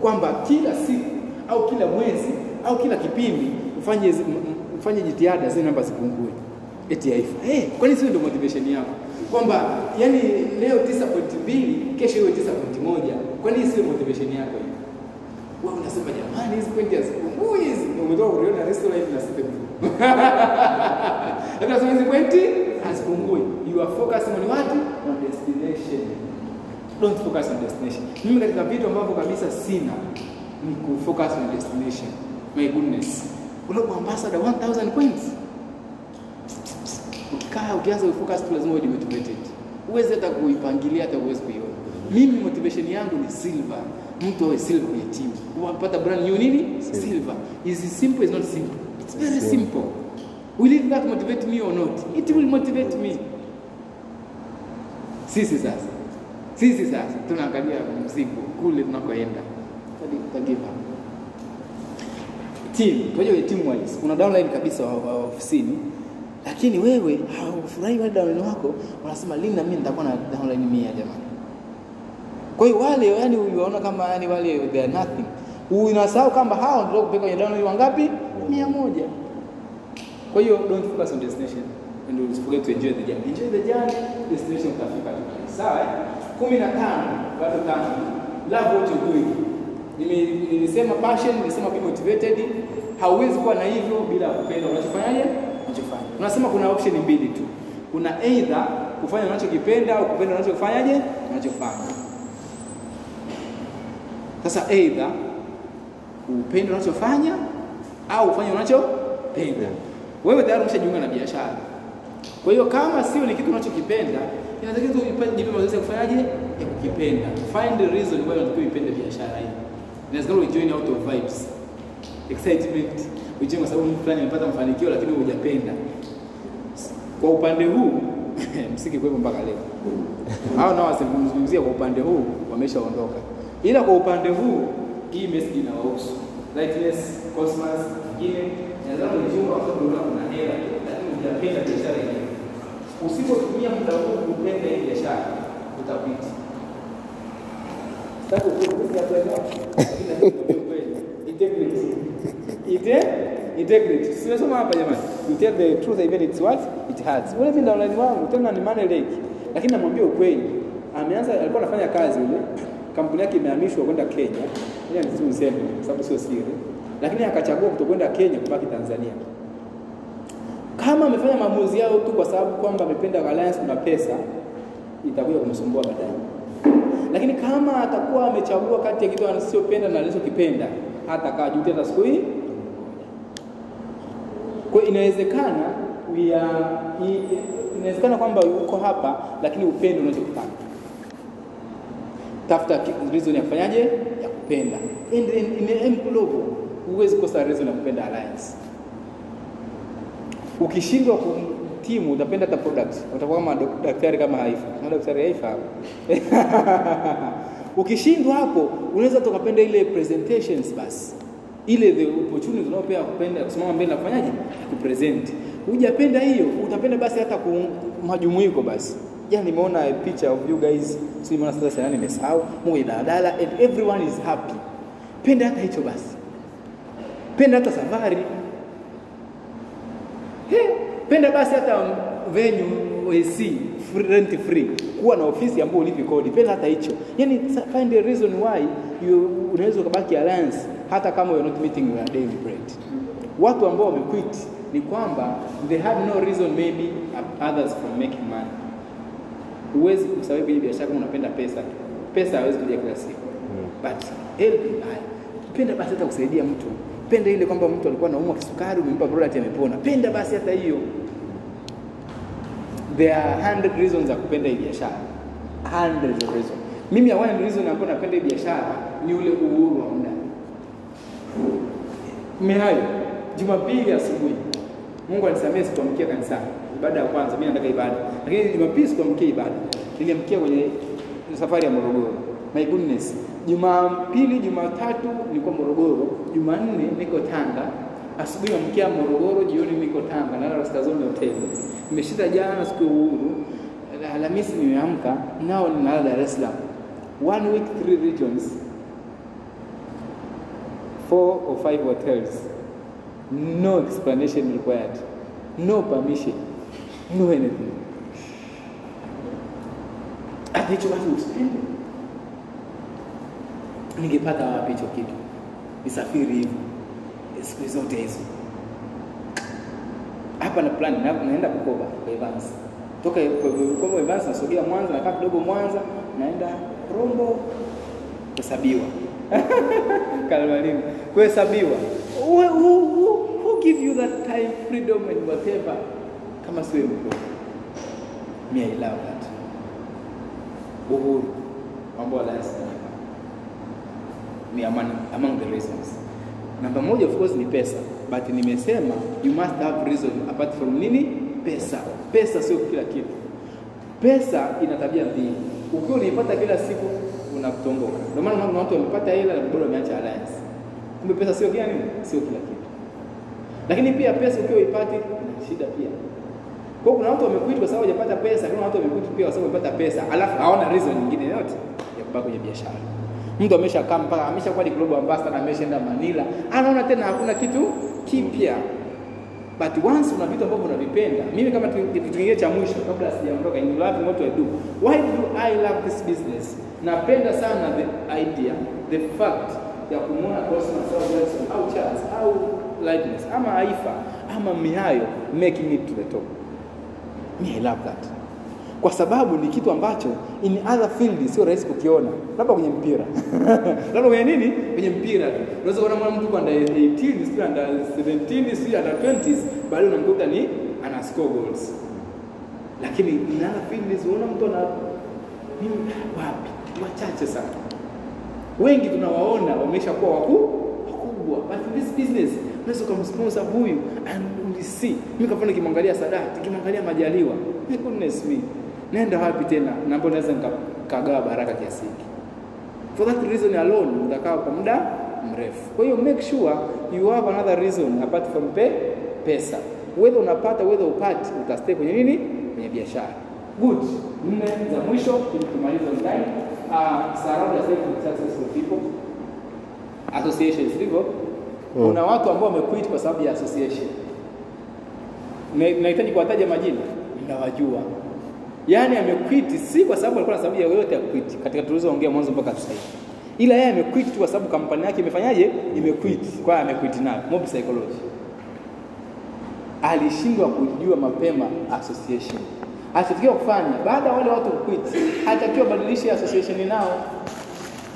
Kwamba kila siku au kila mwezi au kila kipindi ufanye ufanye jitihada zile namba zipungue. Eti haifa. Eh, kwani sio ndio motivation yako? Kwamba yani leo 9.2 kesho iwe 9.1. Kwani sio motivation yako hiyo? Wewe unasema jamani hizi pointi hazipungui hizi. Umetoka kuliona restaurant na sipe Lakini nasema hizi pointi hazipungui. You are focusing on what? On destination. Don't focus on destination. Mimi katika vitu ambavyo kabisa sina ni kufocus on destination. My goodness. Unakuwa ambassador 1000 points. Ukikaa ukianza kufocus tu lazima uwe demotivated. Uweze hata kuipangilia hata uweze kuiona. Mimi motivation yangu ni silver. Mtu awe silver kwenye timu. Unapata brand new nini? Silver. Is it simple is not simple. It's very simple. Will it that motivate me or not? It will motivate me. Sisi sasa sisi sasa tunaangalia mzigo kule tunakoenda tagiva team kwa ni team wise kuna downline kabisa wa, wa ofisini lakini wewe haufurahi wale downline wako unasema lini na mimi nitakuwa na downline mia jamani kwa hiyo wale yani uliwaona kama yani wale they are nothing unasahau kwamba hao ndio kupeka kwenye downline wangapi mia moja kwa hiyo don't focus on destination and don't forget to enjoy the journey. Enjoy the journey, destination utafika. Sawa? eh? kumi na tano bado tano. Love what you doing. Nilisema passion, nilisema be motivated. Hauwezi kuwa na hivyo bila kupenda unachofanyaje? Unachofanya. Unasema kuna option mbili tu. Kuna either kufanya unachokipenda au kupenda unachofanyaje? Unachofanya. Sasa either upende unachofanya au ufanye unachopenda. Wewe tayari umeshajiunga na biashara. Kwa hiyo kama sio ni kitu unachokipenda, inatakiwa jipe mazoezi ya kufanyaje? Ya kukipenda. Find the reason why unatakiwa ipende biashara hii. Inawezekana ujoin out of vibes. Excitement. Ujoin kwa sababu mtu fulani amepata mafanikio lakini hujapenda. Kwa upande huu msiki kwepo mpaka leo, hao nao wasimzungumzia kwa upande huu wameshaondoka, ila kwa upande huu hii message inawahusu Lightness, Cosmos, nyingine nadhani ni chumba ambacho kuna hela, lakini hujapenda biashara yenyewe. Usipotumia muda huu kupenda hii biashara utapita. Sitaki kukuambia hapa leo, lakini nataka kweli integrity. Ite integrity. Simesoma wangu tena ni lake. Lakini namwambia ukweli. Ameanza alikuwa anafanya kazi ule. Kampuni yake imehamishwa kwenda Kenya. Kwa sababu sio siri. Lakini akachagua kutokwenda Kenya kubaki Tanzania. Kama amefanya maamuzi yao tu kwa sababu kwamba amependa alliance na pesa, itakuja kumsumbua baadaye. Lakini kama atakuwa amechagua kati ya kitu anachopenda na anachokipenda, hata kaa hata siku hii. Kwa inawezekana we inawezekana kwamba uko hapa lakini upendo unachokipata. Tafuta ki- reason ya kufanyaje ya kupenda. In, in, huwezi kosa reason ya kupenda alliance. Ukishindwa kumtimu utapenda hata product, utakuwa kama daktari kama Haifa. na daktari Haifa. Ukishindwa hapo unaweza tukapenda ile presentations basi. Ile the opportunity unayopewa kupenda kusimama mbele na kufanyaje? Kupresent. Hujapenda hiyo, utapenda basi hata majumuiko basi. Jana nimeona a of you guys, si sasa sana nimesahau. Mungu daladala and everyone is happy. Penda hata hicho basi. Penda hata safari. Penda basi hata venyu AC rent free, kuwa na ofisi ambayo ulipi kodi, penda hata hicho. Yani find a reason why you unaweza ukabaki alliance hata kama you're not meeting your daily bread. Watu ambao wamequit ni kwamba they had no reason maybe others from making money. Huwezi kusawi kwenye biashara kama unapenda pesa tu. Pesa hawezi kuja kila siku. But help. Penda basi hata kusaidia mtu. Penda ile kwamba mtu alikuwa anaumwa kisukari, umempa product amepona. Penda basi hata hiyo. There are 100 reasons za kupenda hii biashara. Hundreds of reasons. Mimi one reason ambayo napenda hii biashara ni ule uhuru wa muda. Mihayo, Jumapili asubuhi. Mungu anisamehe sikuamkia kanisani. Ibada ya kwanza mimi nataka ibada. Lakini Jumapili sikuamkia ibada. Niliamkia kwenye safari ya Morogoro. My goodness. Jumapili, Jumatatu niko Morogoro, Jumanne niko Tanga. Asubuhi namkia Morogoro, jioni niko Tanga, nalala Raskazoni hoteli. Nimeshinda jana siku ya uhuru. Alhamisi nimeamka, nao ninalala Dar es Salaam. One week, three regions, four or five hotels. No explanation required. No permission. No anything. Hicho basi usipende. Ningepata wapi hicho kitu? Nisafiri hivi siku zote hizo. Hapa na plan na, naenda Bukoba kwa Evans. Toka Bukoba Evans nasogea Mwanza, nakaa kidogo Mwanza, naenda Rombo kuhesabiwa. Kalmalini kuhesabiwa. Who, give you that time freedom and whatever kama siwe mkuu? Me I love that. Uhuru mambo life ni among, among the reasons. Namba moja of course ni pesa, but nimesema you must have reason apart from nini? Pesa. Pesa sio kila kitu. Pesa ina tabia mbili. Ukiwa unaipata kila siku unakutomboka. Ndio maana unaona watu wamepata hela na bado wameacha alliance. Kumbe pesa sio kila nini? Sio kila kitu. Lakini pia pesa ukiwa uipati shida pia. Kwa kuna watu wamekuita kwa sababu hajapata pesa, kuna watu wamekuita pia kwa sababu wamepata pesa, alafu hawana reason nyingine yote ya kubaki kwenye biashara. Mtu ameshakaa mpaka ameshakuwa ni global ambassador, ameshaenda Manila, anaona tena hakuna kitu kipya. But once una vitu ambavyo unavipenda, mimi kama tu- kitu kingine cha mwisho kabla sijaondoka, in loving what I do, why do I love this business? Napenda sana the idea, the fact ya kumwona Cosmas au Wilson au Charles au Lightness ama Aifa ama Mihayo making it to the top. Me, I love that. Kwa sababu ni kitu ambacho in other field sio rahisi kukiona, labda kwenye mpira. Labda kwenye nini, kwenye mpira tu. Unaweza kuona mtu under 18 sio under 17 sio under 20s, bado unamkuta ni ana score goals, lakini in other field unaona mtu ana mimi wapi, wachache sana. Wengi tunawaona wameshakuwa wakuu wakubwa, but this business unaweza kumsponsor huyu and we see. Mimi kwa kimwangalia nikimwangalia kimwangalia Majaliwa, goodness me, nenda wapi tena na ambapo naweza nikagawa baraka kiasi hiki. For that reason alone utakaa kwa muda mrefu. Kwa hiyo make sure you have another reason apart from pay, pesa. Whether unapata whether upati, utastay kwenye nini? Kwenye biashara. Good. Nne za mwisho ili tumalize on time. Uh, surround yourself with successful people. Associations ndivyo. Kuna watu ambao wamequit kwa sababu ya association. Nahitaji kuwataja majina, mnawajua. Yaani amekwiti si kwa sababu alikuwa na sababu yoyote ya quit katika tulizoongea mwanzo mpaka sasa hivi. Ila yeye amekwiti tu kwa sababu kampani yake imefanyaje? imekwiti Kwa hiyo amekwiti nayo. Mob psychology. Alishindwa kujua mapema association. Alichotakiwa kufanya baada ya wale watu kukwiti alitakiwa badilishe association nao.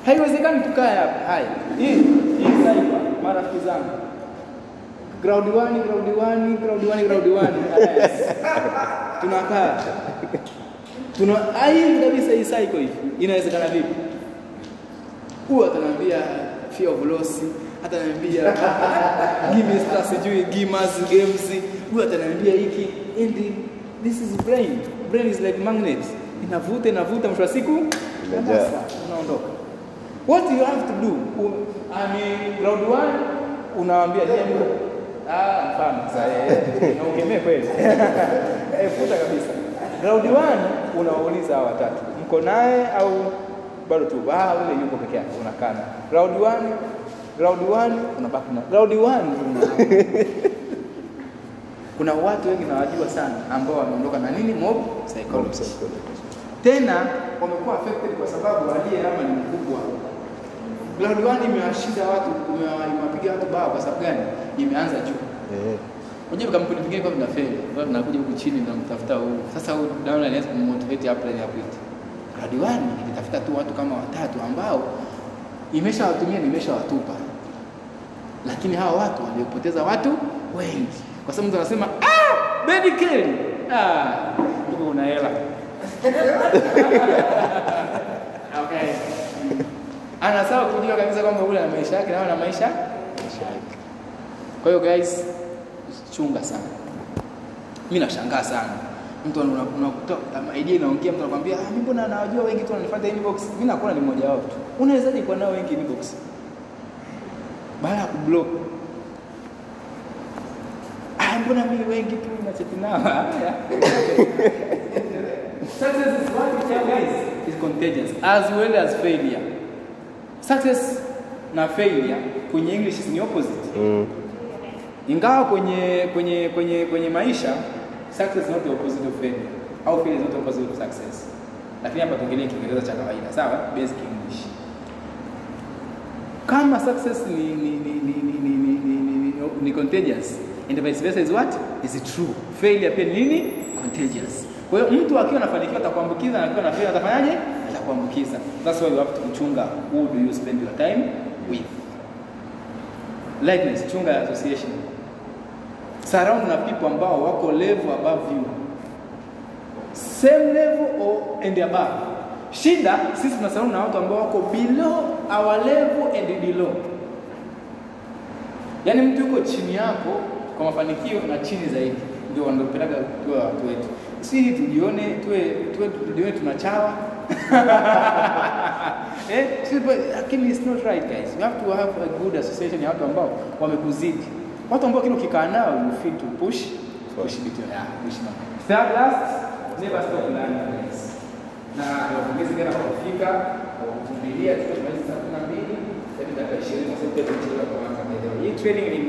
Haiwezekani tukae hapa. Haya. Hii hii saiba marafiki zangu. Ground 1, ground 1, ground 1, ground 1. Tunakaa. Tuna ai kabisa hii cycle hivi. Inawezekana vipi? Huyu ataniambia fear of loss, ataniambia give me stress sijui gamers games. huwa ataniambia hiki and this is brain. Brain is like magnet. Inavuta inavuta mwisho wa siku unaondoka. What you have to do, I mean, ground one unawaambia jambo mfano sasa eh, na ukemee kweli eh, futa kabisa. Round one unawauliza hawa watatu, mko naye au bado tu? Ah, ule yuko peke yake, unakana. Round one, round one unabaki na round one kuna watu wengi nawajua sana ambao wameondoka na nini mob psychology tena wamekuwa affected kwa sababu aliyehama ni mkubwa. Ground one imewashinda watu, imewapiga watu bao kwa sababu gani? Imeanza juu. Eh, Unajua kampuni nyingine kwa vinafeli, kwa vinakuja huku chini na mtafuta huu. Sasa huu downline anaweza kummotivate upline ya quit. Ground one ilitafuta tu watu kama watatu ambao imeshawatumia na imeshawatupa. Lakini hawa watu waliopoteza watu wengi. Kwa sababu mtu anasema ah, Bedi Kelly. Ah, una hela. Okay. Anasahau kujua kabisa kwamba ule ana maisha yake na una maisha. Kwa hiyo guys, chunga sana. Mimi nashangaa sana. Mtu unakuta inaongea mtu anakuambia, "Ah, mimi mbona nawajua wengi tu wananifuata inbox." Mimi nakuwa ni mmoja wao tu. Unawezaje kuwa nao wengi inbox? Baada ya kublock. Ah, mbona mimi wengi tu nachati nao? Success is what guys is contagious as well as failure. Success na failure kwenye English ni opposite. mm, Ingawa kwenye kwenye kwenye kwenye maisha success not the opposite of failure au failure not the opposite of success. Lakini hapa tuongelee Kiingereza cha kawaida, sawa? Basic English. Kama success ni ni ni ni ni ni, ni, ni, ni, ni, ni contagious and vice versa is what? Is it true? Failure pia nini? Contagious. Kwa hiyo mtu akiwa anafanikiwa atakuambukiza na akiwa na failure atafanyaje? Atakuambukiza. That's why you have to kuchunga who do you spend your time with. Likeness, chunga association. Surround na people ambao wako level above you. Same level or and above. Shida sisi tunasahau na watu ambao wako below our level and below. Yaani mtu yuko chini yako kwa mafanikio na chini zaidi, ndio wanapeleka watu wetu. Si tujione tuwe tuwe tujione tunachawa eh, lakini it's not right guys. You have to have a good association ya watu ambao wamekuzidi, watu ambao kile ukikaa nao you feel to push push bit yeah, push man. Third last, never stop learning guys. Na niwapongeze tena kwa kufika kwa kuvumilia tukamaliza saa kumi na mbili hadi dakika ishirini kwa sababu tumechelewa kuanza leo. Hii training ni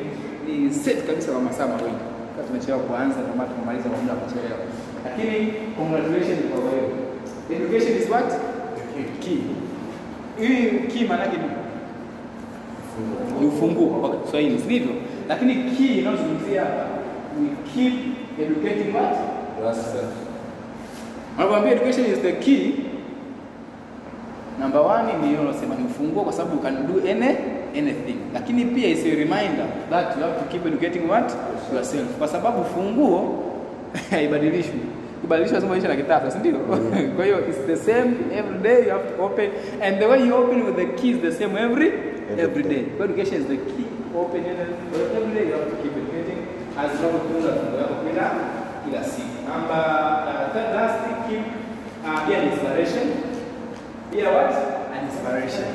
ni set kabisa kwa masaa mawili. Kwa tumechelewa kuanza na maana tumemaliza kwa muda wa kuchelewa. Lakini congratulations kwa wewe. Education is what? Key. Hii key maana yake ni ufunguo. Kwa Kiswahili, si ndivyo? Lakini key inayozungumzia hapa ni keep educating what? Wanapoambia education is the key, namba 1 ni hiyo unasema ni ufunguo, kwa sababu you can do any anything, lakini pia is a reminder that you have to keep educating what? Yourself, kwa sababu funguo haibadilishwi kubadilishwa lazima ishe na kitasa, si ndio? Kwa hiyo it's the same every day you have to open and the way you open with the key is the same every every day. Kwa education is the key open and every day you have to keep educating as unavyotunza tumbo yako kila kila siku. Namba uh, third last keep uh, be an inspiration. Be a what? An inspiration.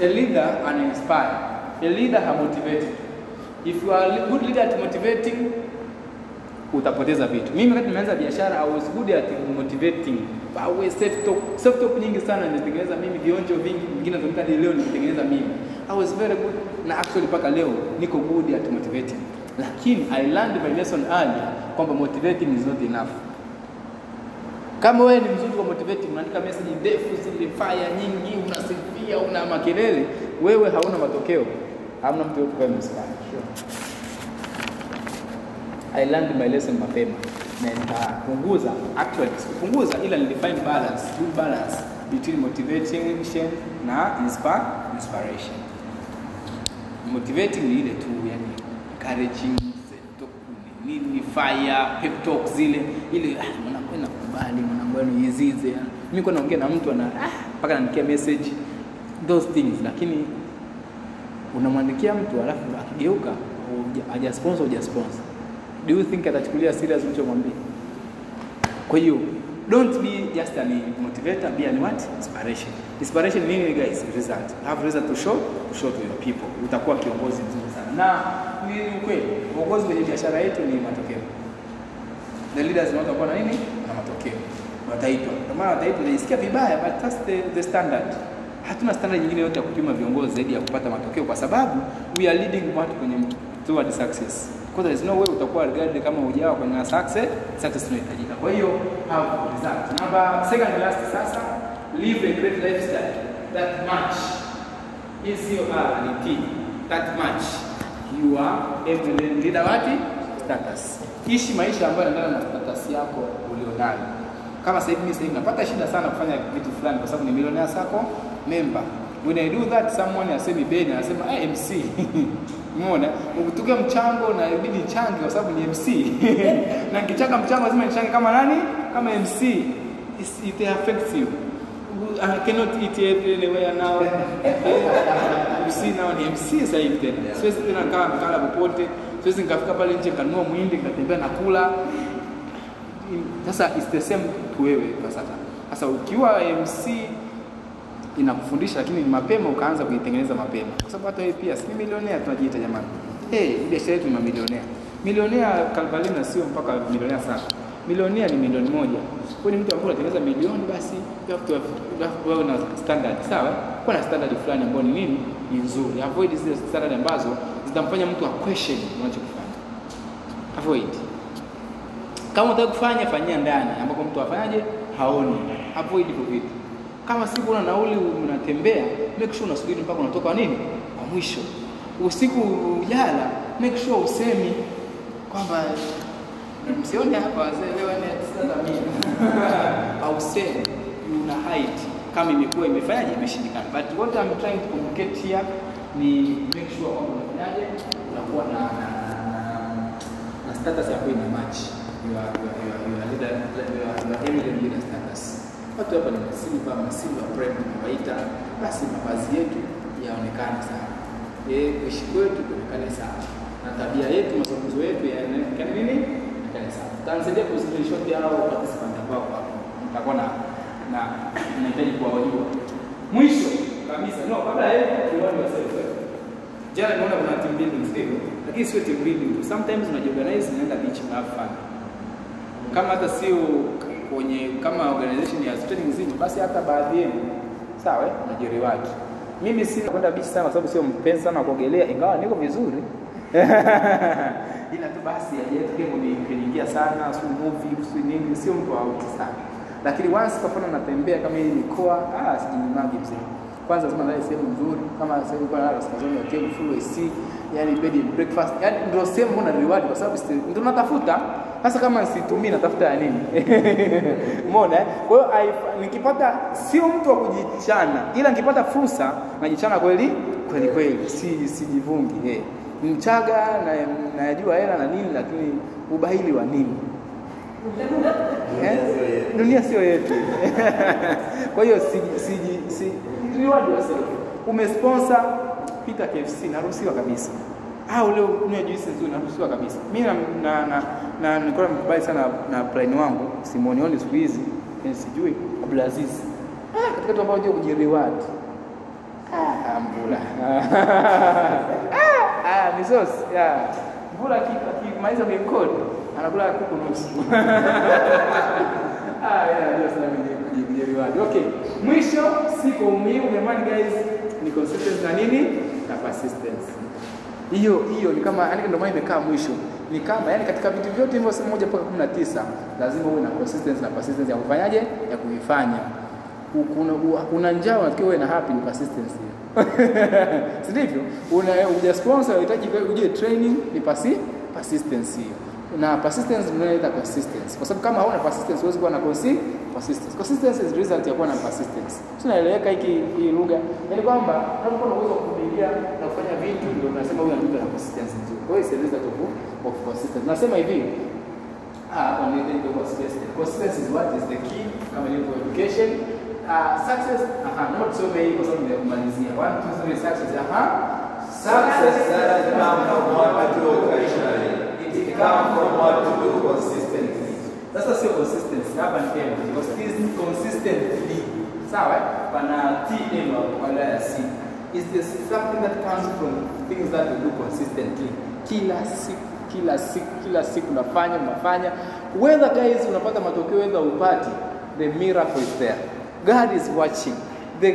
A leader and inspire. A leader hamotivated. If you are a good leader at motivating, utapoteza vitu. Mimi wakati nimeanza biashara I was good at motivating. Power self talk, self talk nyingi sana nilitengeneza mimi, vionjo vingi vingine vinatumika hadi leo nilitengeneza mimi. I was very good na actually mpaka leo niko good at motivating. Lakini I learned my lesson early kwamba motivating is not enough. Kama wewe ni mzuri kwa motivating, unaandika message ndefu zile fire nyingi, unasifia, una makelele, wewe hauna matokeo. Hamna mtu yote kwa mspire. Sure. I learned my lesson mapema. Na nikapunguza actually sikupunguza ila nilifine balance good balance between motivation na inspire, inspiration. Motivating ni ile tu yani encouraging nini fire pep talk zile ile ah, mwanangu nakubali mwanangu yani yizize mimi kwa naongea na mtu ana ah, mpaka ananikia message those things lakini unamwandikia mtu alafu akigeuka huja- hajasponsor hujasponsor do you think atachukulia serious ulichomwambia? Kwa hiyo don't be just an motivator be an what? Inspiration. Inspiration nini guys? Result. Have result to show to show to your people. Utakuwa kiongozi mzuri sana. Na ni ukweli uongozi kwenye biashara yetu ni matokeo. The leaders ni watu ambao na nini? Na matokeo. Wataitwa. Kwa maana wataitwa. Najisikia vibaya but that's the, the standard. Hatuna standard nyingine yote ya kupima viongozi zaidi ya kupata matokeo kwa sababu we are leading watu kwenye toward success because there is no way utakuwa regarded kama hujawa kwenye success success inahitajika kwa hiyo have result number second last sasa live a great lifestyle that match reality that match your evident leader wati status. Ishi maisha ambayo yanaendana na status yako ulionayo. Kama sasa hivi mimi sasa napata shida sana kufanya vitu fulani kwa sababu ni millionaire sako member. When I do that someone asemi Ben anasema hey, MC. Umeona? Ukitukia mchango na ibidi nichange kwa sababu ni MC. na nikichanga mchango lazima nichange kama nani? Kama MC. It's, it affects you. I cannot eat anywhere now. you see now ni MC sasa hivi tena. Siwezi tena kaa kala popote. Siwezi nikafika pale nje kanua mwindi nikatembea na kula. Sasa it's the same tu wewe kwa sasa. Sasa ukiwa MC inakufundisha lakini ni mapema ukaanza kuitengeneza mapema. Kwa sababu hata wewe pia si milionea tunajiita jamani. Eh, biashara yetu ni mamilionea. Milionea Kalbalina sio mpaka milionea sana. Milionea ni milioni moja. Kwa ni mtu ambaye anatengeneza milioni basi you have to have, have na standard, sawa? Kwa na standard fulani ambayo ni nini? Ni nzuri. Avoid zile standard ambazo zitamfanya mtu a question unachokifanya. Avoid. Kama unataka kufanya fanyia ndani ambapo mtu afanyaje? Haoni. Avoid hivyo vitu. Kama siku una nauli unatembea, make sure unasubiri mpaka unatoka nini? Kwa mwisho. Usiku ujala, make sure usemi kwamba msione hapa wazee leo ni sasa au same una hide. Kama imekuwa imefanyaje imeshindikana. But what I'm trying to communicate here ni make sure kwamba unafanyaje unakuwa na na, status yako ina match. Your your your your leader your, your eminent leader status watu hapa ni masimba prime tunawaita basi mavazi yetu yaonekane sawa kuishi kwetu kuonekane sawa na tabia yetu mazungumzo yetu yaonekane nini kanisa. Tansaidia kuskrinshot hao participant ambao. Nitakuwa na na nahitaji kuwajua. Mwisho kabisa, no, kabla ya hiyo tuone yourself. Jana nimeona kuna team building sio? Lakini sio team building. Sometimes unajiorganize unaenda beach na. Kama hata sio kwenye kama organization ya training nzima, basi hata baadhi yenu sawa, eh, unajireward. Mimi si kwenda bichi sana kwa sababu sio mpenzi sana wa kuogelea, ingawa niko vizuri ila tu basi kuniingia sana si movie si nini, sio mtu auti sana, lakini once kwa natembea kama hii mikoa, ah, sijinyimagi mzee. Kwanza lazima nalale sehemu nzuri, kama sasa hivi kwa nalala Skazoni hotel full AC, yani bed and breakfast, yani ndio sehemu mbona reward, kwa sababu ndio natafuta sasa. Kama situmii natafuta ya nini? Umeona? eh? Kwa hiyo nikipata, sio mtu wa kujichana, ila nikipata fursa najichana kweli kweli kweli, si sijivungi eh Mchaga na najua hela na nini, lakini ubahili wa nini? Eh? Dunia sio yetu. Kwa hiyo si si si si. Umesponsor pita KFC, naruhusiwa kabisa. Au leo kunywa juisi nzuri, naruhusiwa kabisa. Mimi na na na, na nilikuwa nimekubali sana na plan wangu, simuonioni siku hizi, eh, sijui Abdulaziz. Ah, katika tu ambao unajua kujireward. Ah, Mbula. ah, ah, sauce. Yeah. Mbula akimaliza kuikodi anakula kuku nusu. Ah, yeah, mwenye kujireward. Okay. Mwisho siku muhimu jamani guys ni consistency na nini? Na persistence. Hiyo hiyo ni kama yani ndio maana imekaa mwisho. Ni kama yani katika vitu vyote hivyo moja mpaka 19 lazima uwe na consistency na persistence ya kufanyaje? Ya kuifanya. Kuna una njaa unatakiwa uwe na happy ni persistence si ndivyo? Una uja sponsor unahitaji uje training ni pasi persistence hiyo. Na persistence mnaita consistency. Kwa sababu kama hauna persistence huwezi kuwa na consi persistence. Consistency is result ya kuwa na persistence. Tunaeleweka hiki hii lugha. Yaani kwamba unapokuwa na uwezo wa kuvumilia na kufanya vitu ndio tunasema huyu mtu na consistency nzuri. Kwa hiyo it's result of, of consistency. Nasema hivi, ah, on the ndio consistency. Consistency is what is the key kama ilivyo education. Uh, success, aha, not so many kwa sababu nimemalizia. One, two, three, success, aha. Success what you do occasionally. It comes from what to do consistently. Sasa sio consistency, hapa ni tena. Consistently. Sawa? Pana TM wala ya C. Is this something that comes from things that you do consistently. Kila siku, kila siku, kila siku unafanya, unafanya. Whether guys unapata matokeo whether upati, the miracle is there. God is watching. The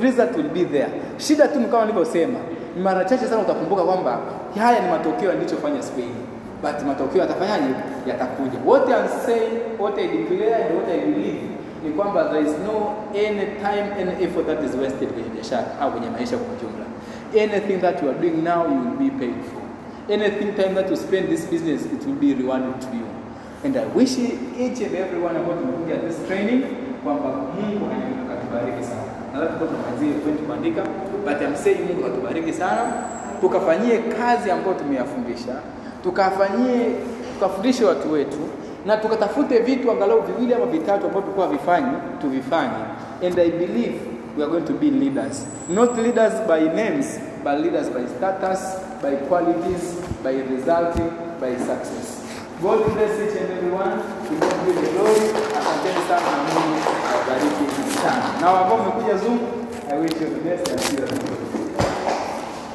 result will be there. Shida tu kama nilivyosema, mara chache sana utakumbuka kwamba haya ni matokeo nilichofanya siku hii but matokeo yatafanyaje? Yatakuja. What I'm saying, what I declare and what I believe ni kwamba there is no any time any effort that is wasted kwenye biashara au kwenye maisha kwa ujumla. Anything that you are doing now you will be paid for. Anything time that you spend this business it will be rewarded to you. And I wish each and every one ambao tumekuja this training kwamba Mungu akatubariki sana. Tuko tunamalizia point kuandika, but I'm saying Mungu atubariki sana, tukafanyie kazi ambayo tumeyafundisha, tukafanyie tukafundishe watu wetu na tukatafute vitu angalau viwili ama vitatu ambavyo tulikuwa vifanyi tuvifanye. And I believe we are going to be leaders, not leaders by names, but leaders by status, by qualities, by result by success. God bless each and everyone. To God glory. Asanteni sana na Mungu awabariki sana. Na ambao mmekuja Zoom, I wish you the best and see you.